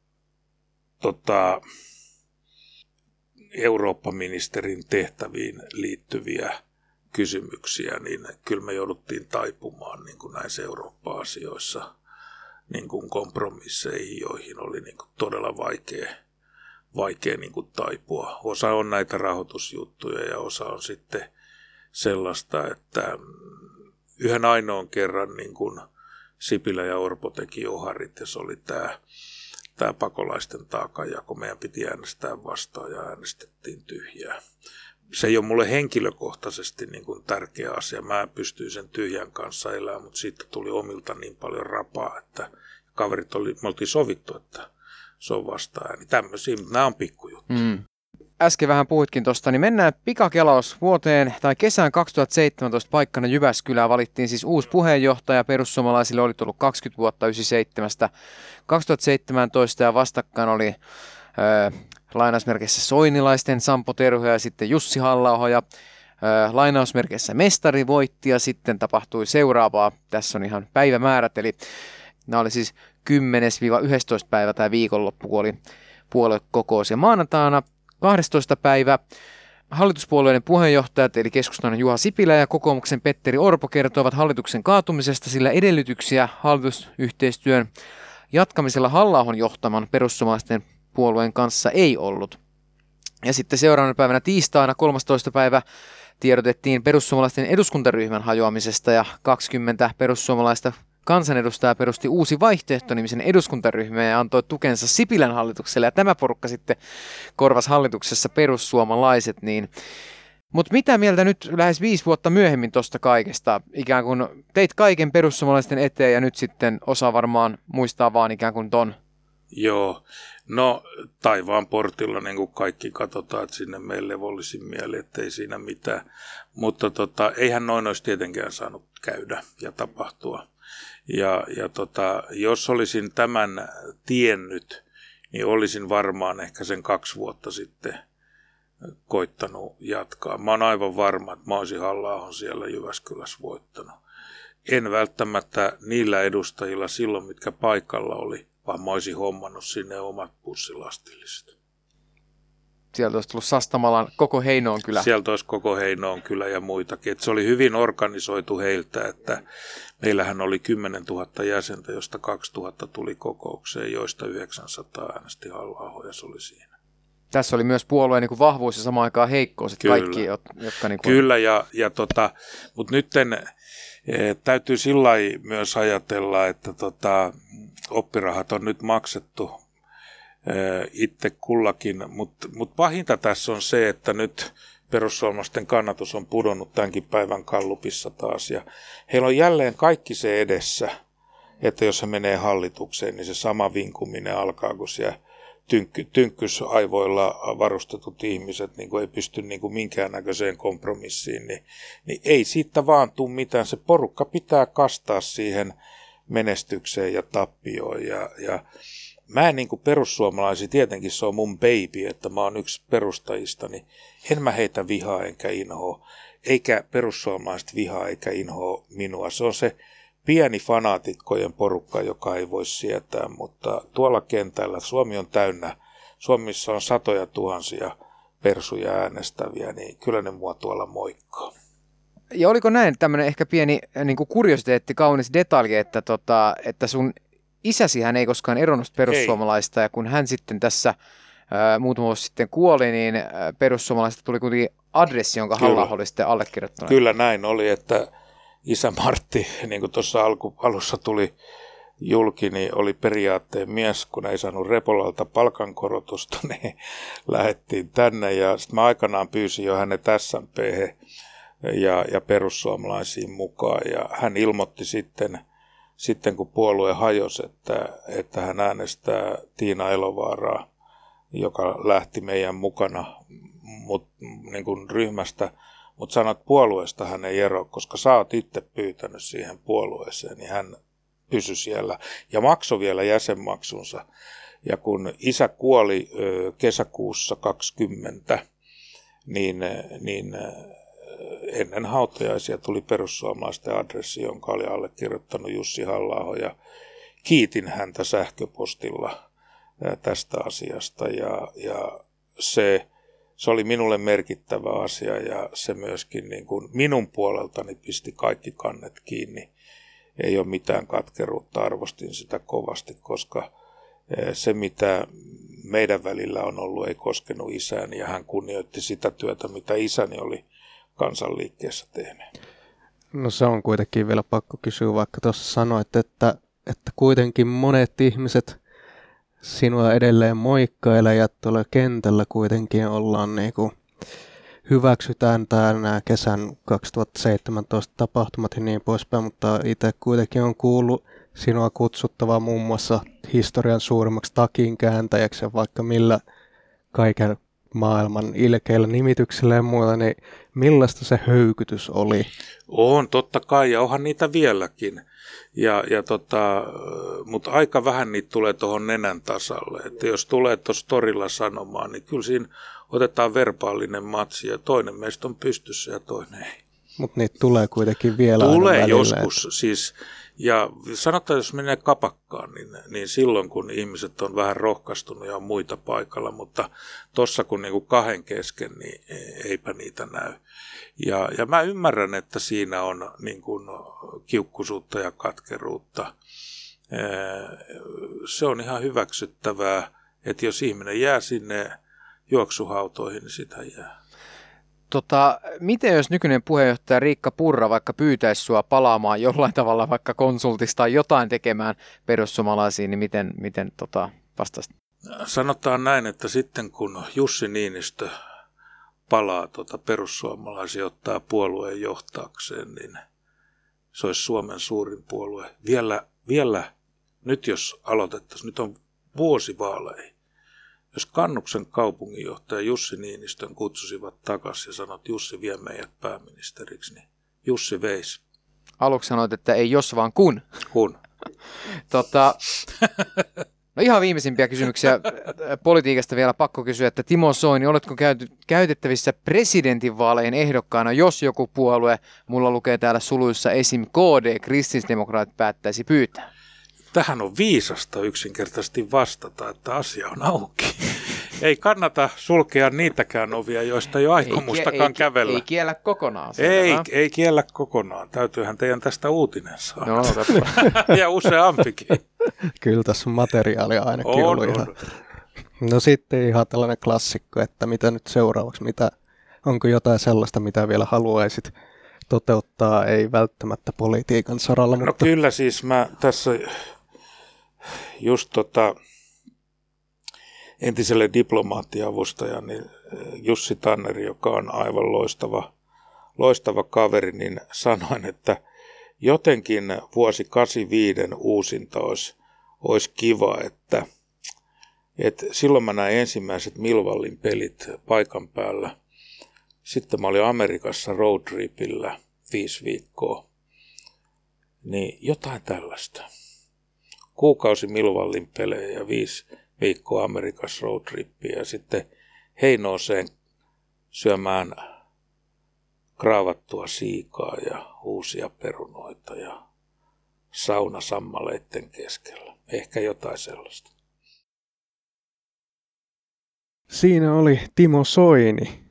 tota, Eurooppa-ministerin tehtäviin liittyviä kysymyksiä, niin kyllä me jouduttiin taipumaan niin kuin näissä Eurooppa-asioissa niin kuin kompromisseihin, joihin oli niin kuin todella vaikea, vaikea niin kuin taipua. Osa on näitä rahoitusjuttuja ja osa on sitten sellaista, että yhden ainoan kerran niin kuin Sipilä ja Orpo teki oharit ja se oli tämä, tämä pakolaisten taakanjako. Meidän piti äänestää vastaan ja äänestettiin tyhjää. Se ei ole mulle henkilökohtaisesti niin kuin tärkeä asia. Mä pystyin sen tyhjän kanssa elämään, mutta siitä tuli omilta niin paljon rapaa, että kaverit oli, me oltiin sovittu, että se on vastaan ääni. Tämmöisiä, mutta nämä on pikkujuttuja. Mm
äsken vähän puhuitkin tuosta, niin mennään pikakelaus vuoteen tai kesään 2017 paikkana Jyväskylää valittiin siis uusi puheenjohtaja. Perussuomalaisille oli tullut 20 vuotta 97 2017 ja vastakkain oli lainausmerkeissä Soinilaisten Sampo Terho ja sitten Jussi halla ja äh, lainausmerkeissä mestari voitti ja sitten tapahtui seuraavaa. Tässä on ihan päivämäärät, eli nämä oli siis 10-11 päivä tai viikonloppu, kun oli puoluekokous. Ja maanantaina 12. päivä Hallituspuolueiden puheenjohtajat eli keskustan Juha Sipilä ja kokoomuksen Petteri Orpo kertoivat hallituksen kaatumisesta, sillä edellytyksiä hallitusyhteistyön jatkamisella halla johtaman perussuomalaisten puolueen kanssa ei ollut. Ja sitten seuraavana päivänä tiistaina 13. päivä tiedotettiin perussuomalaisten eduskuntaryhmän hajoamisesta ja 20 perussuomalaista kansanedustaja perusti uusi vaihtoehto-nimisen eduskuntaryhmän ja antoi tukensa Sipilän hallitukselle. Ja tämä porukka sitten korvasi hallituksessa perussuomalaiset. Niin... Mutta mitä mieltä nyt lähes viisi vuotta myöhemmin tuosta kaikesta? Ikään kuin teit kaiken perussuomalaisten eteen ja nyt sitten osa varmaan muistaa vaan ikään kuin ton.
Joo, no taivaan portilla niin kuin kaikki katsotaan, että sinne meille levollisin mieli, ettei siinä mitään. Mutta tota, eihän noin olisi tietenkään saanut käydä ja tapahtua. Ja, ja tota, jos olisin tämän tiennyt, niin olisin varmaan ehkä sen kaksi vuotta sitten koittanut jatkaa. Mä oon aivan varma, että mä olisin halla siellä Jyväskylässä voittanut. En välttämättä niillä edustajilla silloin, mitkä paikalla oli, vaan mä olisin hommannut sinne omat bussilastilliset.
Sieltä olisi tullut Sastamalan koko Heinoon kyllä.
Sieltä olisi koko Heinoon kyllä ja muitakin. Et se oli hyvin organisoitu heiltä, että meillähän oli 10 000 jäsentä, josta 2000 tuli kokoukseen, joista 900 äänesti halla ja se oli siinä.
Tässä oli myös puolueen niin kuin vahvuus ja samaan aikaan heikkous, että Kyllä. kaikki, jotka... Niin
kuin... Kyllä, ja, ja tota, mutta nyt e, täytyy sillä myös ajatella, että tota, oppirahat on nyt maksettu itse kullakin, mutta mut pahinta tässä on se, että nyt perussuomalaisten kannatus on pudonnut tämänkin päivän kallupissa taas ja heillä on jälleen kaikki se edessä, että jos se menee hallitukseen, niin se sama vinkuminen alkaa, kun siellä tynkky, tynkkysaivoilla varustetut ihmiset niin kuin ei pysty niin kuin minkäännäköiseen kompromissiin, niin, niin ei siitä vaan tule mitään. Se porukka pitää kastaa siihen menestykseen ja tappioon ja, ja mä en niin kuin perussuomalaisi, tietenkin se on mun baby, että mä oon yksi perustajista, niin en mä heitä vihaa enkä inhoa, eikä perussuomalaiset vihaa eikä inhoa minua. Se on se pieni fanaatikkojen porukka, joka ei voi sietää, mutta tuolla kentällä Suomi on täynnä, Suomessa on satoja tuhansia persuja äänestäviä, niin kyllä ne mua tuolla moikkaa.
Ja oliko näin tämmöinen ehkä pieni niin kuin kuriositeetti, kaunis detalji, että, tota, että sun isäsi hän ei koskaan eronnut perussuomalaista ei. ja kun hän sitten tässä ää, muutama vuosi sitten kuoli, niin ää, perussuomalaista tuli kuitenkin adressi, jonka halla oli sitten allekirjoittanut.
Kyllä näin oli, että isä Martti, niin kuin tuossa alku, alussa tuli julki, niin oli periaatteen mies, kun ei saanut Repolalta palkankorotusta, niin lähettiin tänne. Ja sitten mä aikanaan pyysin jo hänet SMP ja, ja perussuomalaisiin mukaan. Ja hän ilmoitti sitten – sitten kun puolue hajosi, että, että hän äänestää Tiina Elovaaraa, joka lähti meidän mukana mut, niin kuin ryhmästä, mutta sanot puolueesta hän ei ero, koska sä oot itse pyytänyt siihen puolueeseen, niin hän pysyi siellä ja maksoi vielä jäsenmaksunsa. Ja kun isä kuoli kesäkuussa 20, niin, niin ennen hautajaisia tuli perussuomalaisten adressi, jonka oli allekirjoittanut Jussi halla ja kiitin häntä sähköpostilla tästä asiasta ja, ja se, se oli minulle merkittävä asia ja se myöskin niin kuin minun puoleltani pisti kaikki kannet kiinni. Ei ole mitään katkeruutta, arvostin sitä kovasti, koska se mitä meidän välillä on ollut ei koskenut isääni ja hän kunnioitti sitä työtä, mitä isäni oli kansanliikkeessä tehneet.
No se on kuitenkin vielä pakko kysyä, vaikka tuossa sanoit, että, että kuitenkin monet ihmiset sinua edelleen moikkailee ja tuolla kentällä kuitenkin ollaan niin kuin hyväksytään nämä kesän 2017 tapahtumat ja niin poispäin, mutta itse kuitenkin on kuullut sinua kutsuttavaa muun muassa historian suurimmaksi takin kääntäjäksi ja vaikka millä kaiken maailman ilkeillä nimityksillä ja muuta, niin millaista se höykytys oli?
On, totta kai, ja onhan niitä vieläkin. Ja, ja tota, mutta aika vähän niitä tulee tuohon nenän tasalle. Että jos tulee tuossa torilla sanomaan, niin kyllä siinä otetaan verbaalinen matsi ja toinen meistä on pystyssä ja toinen ei.
Mutta niitä tulee kuitenkin vielä
Tulee joskus, että... siis ja sanotaan, jos menee kapakkaan, niin, niin silloin kun ihmiset on vähän rohkaistunut ja on muita paikalla, mutta tuossa kun niin kuin kahden kesken, niin eipä niitä näy. Ja, ja mä ymmärrän, että siinä on niin kuin kiukkusuutta ja katkeruutta. Se on ihan hyväksyttävää, että jos ihminen jää sinne juoksuhautoihin, niin sitä jää.
Tota, miten jos nykyinen puheenjohtaja Riikka Purra vaikka pyytäisi sinua palaamaan jollain tavalla vaikka konsultista tai jotain tekemään perussuomalaisiin, niin miten, miten tota, vastaisit?
Sanotaan näin, että sitten kun Jussi Niinistö palaa tuota perussuomalaisia ottaa puolueen johtaakseen, niin se olisi Suomen suurin puolue. Vielä, vielä nyt jos aloitettaisiin, nyt on vuosi vaaleihin, jos Kannuksen kaupunginjohtaja Jussi Niinistön kutsusivat takaisin ja sanot, Jussi vie meidät pääministeriksi, niin Jussi veisi.
Aluksi sanoit, että ei jos vaan kun.
Kun.
tota, no ihan viimeisimpiä kysymyksiä politiikasta vielä pakko kysyä, että Timo Soini, oletko käyty, käytettävissä presidentinvaalejen ehdokkaana, jos joku puolue, mulla lukee täällä suluissa esim. KD, kristillisdemokraatit päättäisi pyytää?
Tähän on viisasta yksinkertaisesti vastata, että asia on auki. Ei kannata sulkea niitäkään ovia, joista ei ole aikomustakaan ei, kävellä.
Ei kiellä kokonaan.
Ei, ei kiellä kokonaan. Täytyyhän teidän tästä uutinen saada.
No,
ja useampikin.
Kyllä tässä on materiaalia ainakin
on,
ollut
on.
ihan. No sitten ihan tällainen klassikko, että mitä nyt seuraavaksi, mitä, onko jotain sellaista, mitä vielä haluaisit toteuttaa, ei välttämättä politiikan saralla.
No
mutta...
kyllä siis mä tässä just tota, entiselle diplomaattiavustajan, niin Jussi Tanneri, joka on aivan loistava, loistava kaveri, niin sanoin, että jotenkin vuosi 85 uusinta olisi, olisi kiva, että, että silloin mä näin ensimmäiset Milvallin pelit paikan päällä. Sitten mä olin Amerikassa roadtripillä viisi viikkoa. Niin jotain tällaista kuukausi Milvallin pelejä ja viisi viikkoa Amerikassa roadtrippiä ja sitten Heinooseen syömään kraavattua siikaa ja uusia perunoita ja sauna sammaleiden keskellä. Ehkä jotain sellaista.
Siinä oli Timo Soini.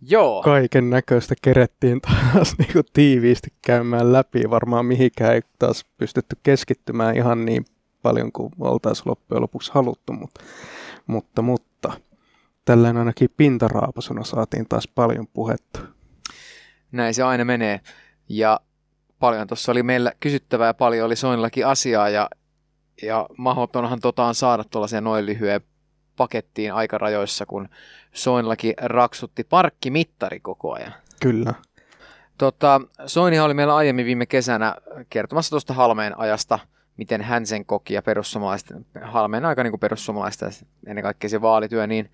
Joo.
Kaiken näköistä kerettiin taas niin kuin tiiviisti käymään läpi. Varmaan mihinkään ei taas pystytty keskittymään ihan niin paljon kuin oltaisiin loppujen lopuksi haluttu, mutta, mutta, mutta tällään ainakin pintaraapasuna saatiin taas paljon puhetta.
Näin se aina menee. Ja paljon tuossa oli meillä kysyttävää ja paljon oli Soinillakin asiaa ja, ja mahdotonhan tota on saada tuollaisia noin lyhyen pakettiin aikarajoissa, kun Soinillakin raksutti parkkimittari koko ajan.
Kyllä.
Tota, Soinihan oli meillä aiemmin viime kesänä kertomassa tuosta Halmeen ajasta – miten hän sen koki ja perussuomalaisten, halmeen aika niin kuin perussuomalaisten ennen kaikkea se vaalityö, niin,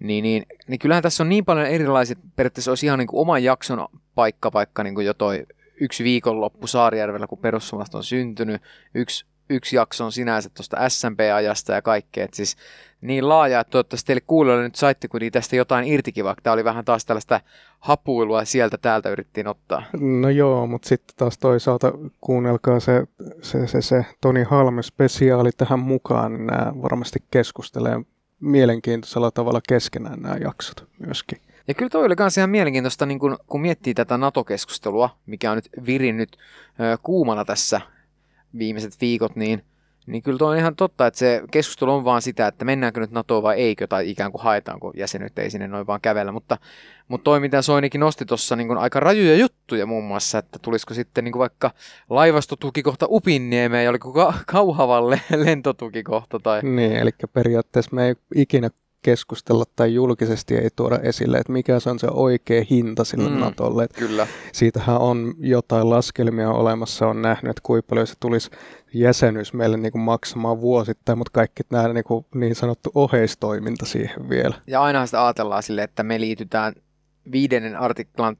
niin, niin, niin kyllähän tässä on niin paljon erilaiset, periaatteessa olisi ihan niin kuin oman jakson paikka, vaikka niin kuin jo toi yksi viikonloppu Saarijärvellä, kun perussuomalaiset on syntynyt, yksi yksi jakso on sinänsä tuosta SMP-ajasta ja kaikkea. Et siis niin laaja, että toivottavasti teille kuulijoille nyt saitte kuitenkin tästä jotain irtikin, vaikka tämä oli vähän taas tällaista hapuilua sieltä täältä yrittiin ottaa.
No joo, mutta sitten taas toisaalta kuunnelkaa se, se, se, se Toni Halme spesiaali tähän mukaan, niin nämä varmasti keskustelee mielenkiintoisella tavalla keskenään nämä jaksot myöskin.
Ja kyllä toi oli myös ihan mielenkiintoista, niin kun, kun miettii tätä NATO-keskustelua, mikä on nyt virinnyt ö, kuumana tässä viimeiset viikot, niin, Niin kyllä tuo on ihan totta, että se keskustelu on vaan sitä, että mennäänkö nyt NATOon vai eikö, tai ikään kuin haetaanko jäsenyt, ei sinne noin vaan kävellä. Mutta, mutta toi, mitä Soinikin nosti tuossa niin aika rajuja juttuja muun muassa, että tulisiko sitten niin vaikka laivastotukikohta Upinniemeen ja oliko ka- Kauhavalle lentotukikohta. Tai...
Niin, eli periaatteessa me ei ikinä keskustella tai julkisesti ei tuoda esille, että mikä se on se oikea hinta sille mm, Natolle.
Kyllä.
Siitähän on jotain laskelmia olemassa, on nähnyt, että kuinka paljon se tulisi jäsenyys meille niin kuin maksamaan vuosittain, mutta kaikki nämä niin, kuin niin sanottu oheistoiminta siihen vielä.
Ja aina sitä ajatellaan sille, että me liitytään viidennen artiklan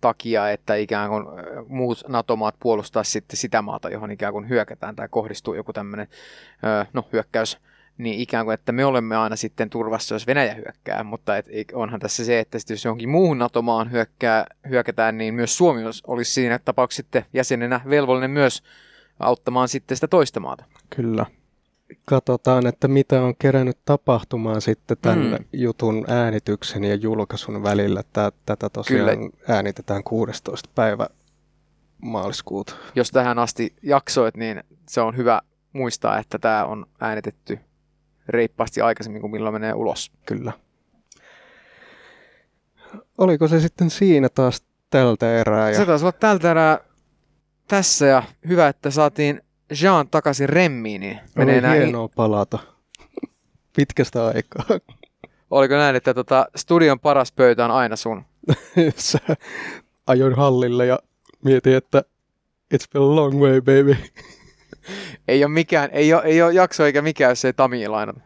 takia, että ikään kuin muut NATO-maat puolustaa sitten sitä maata, johon ikään kuin hyökätään tai kohdistuu joku tämmöinen no, hyökkäys niin ikään kuin, että me olemme aina sitten turvassa, jos Venäjä hyökkää, mutta et, onhan tässä se, että jos johonkin muuhun NATO-maan hyökkää, hyökätään, niin myös Suomi olisi siinä tapauksessa sitten jäsenenä velvollinen myös auttamaan sitten sitä toista maata.
Kyllä. Katsotaan, että mitä on kerännyt tapahtumaan sitten tämän mm. jutun äänityksen ja julkaisun välillä. Tätä tosiaan Kyllä. äänitetään 16. päivä maaliskuuta.
Jos tähän asti jaksoit, niin se on hyvä muistaa, että tämä on äänitetty reippaasti aikaisemmin kuin milloin menee ulos.
Kyllä. Oliko se sitten siinä taas tältä erää? Ja...
Se taisi olla tältä erää tässä ja hyvä, että saatiin Jean takaisin remmiin. Niin
menee Oli hienoa näin... palata pitkästä aikaa.
Oliko näin, että tota, studion paras pöytä on aina sun?
Sä ajoin hallille ja mietin, että it's been a long way, baby
ei ole mikään, ei ole, ei ole jakso eikä mikään, jos ei Tami lainata.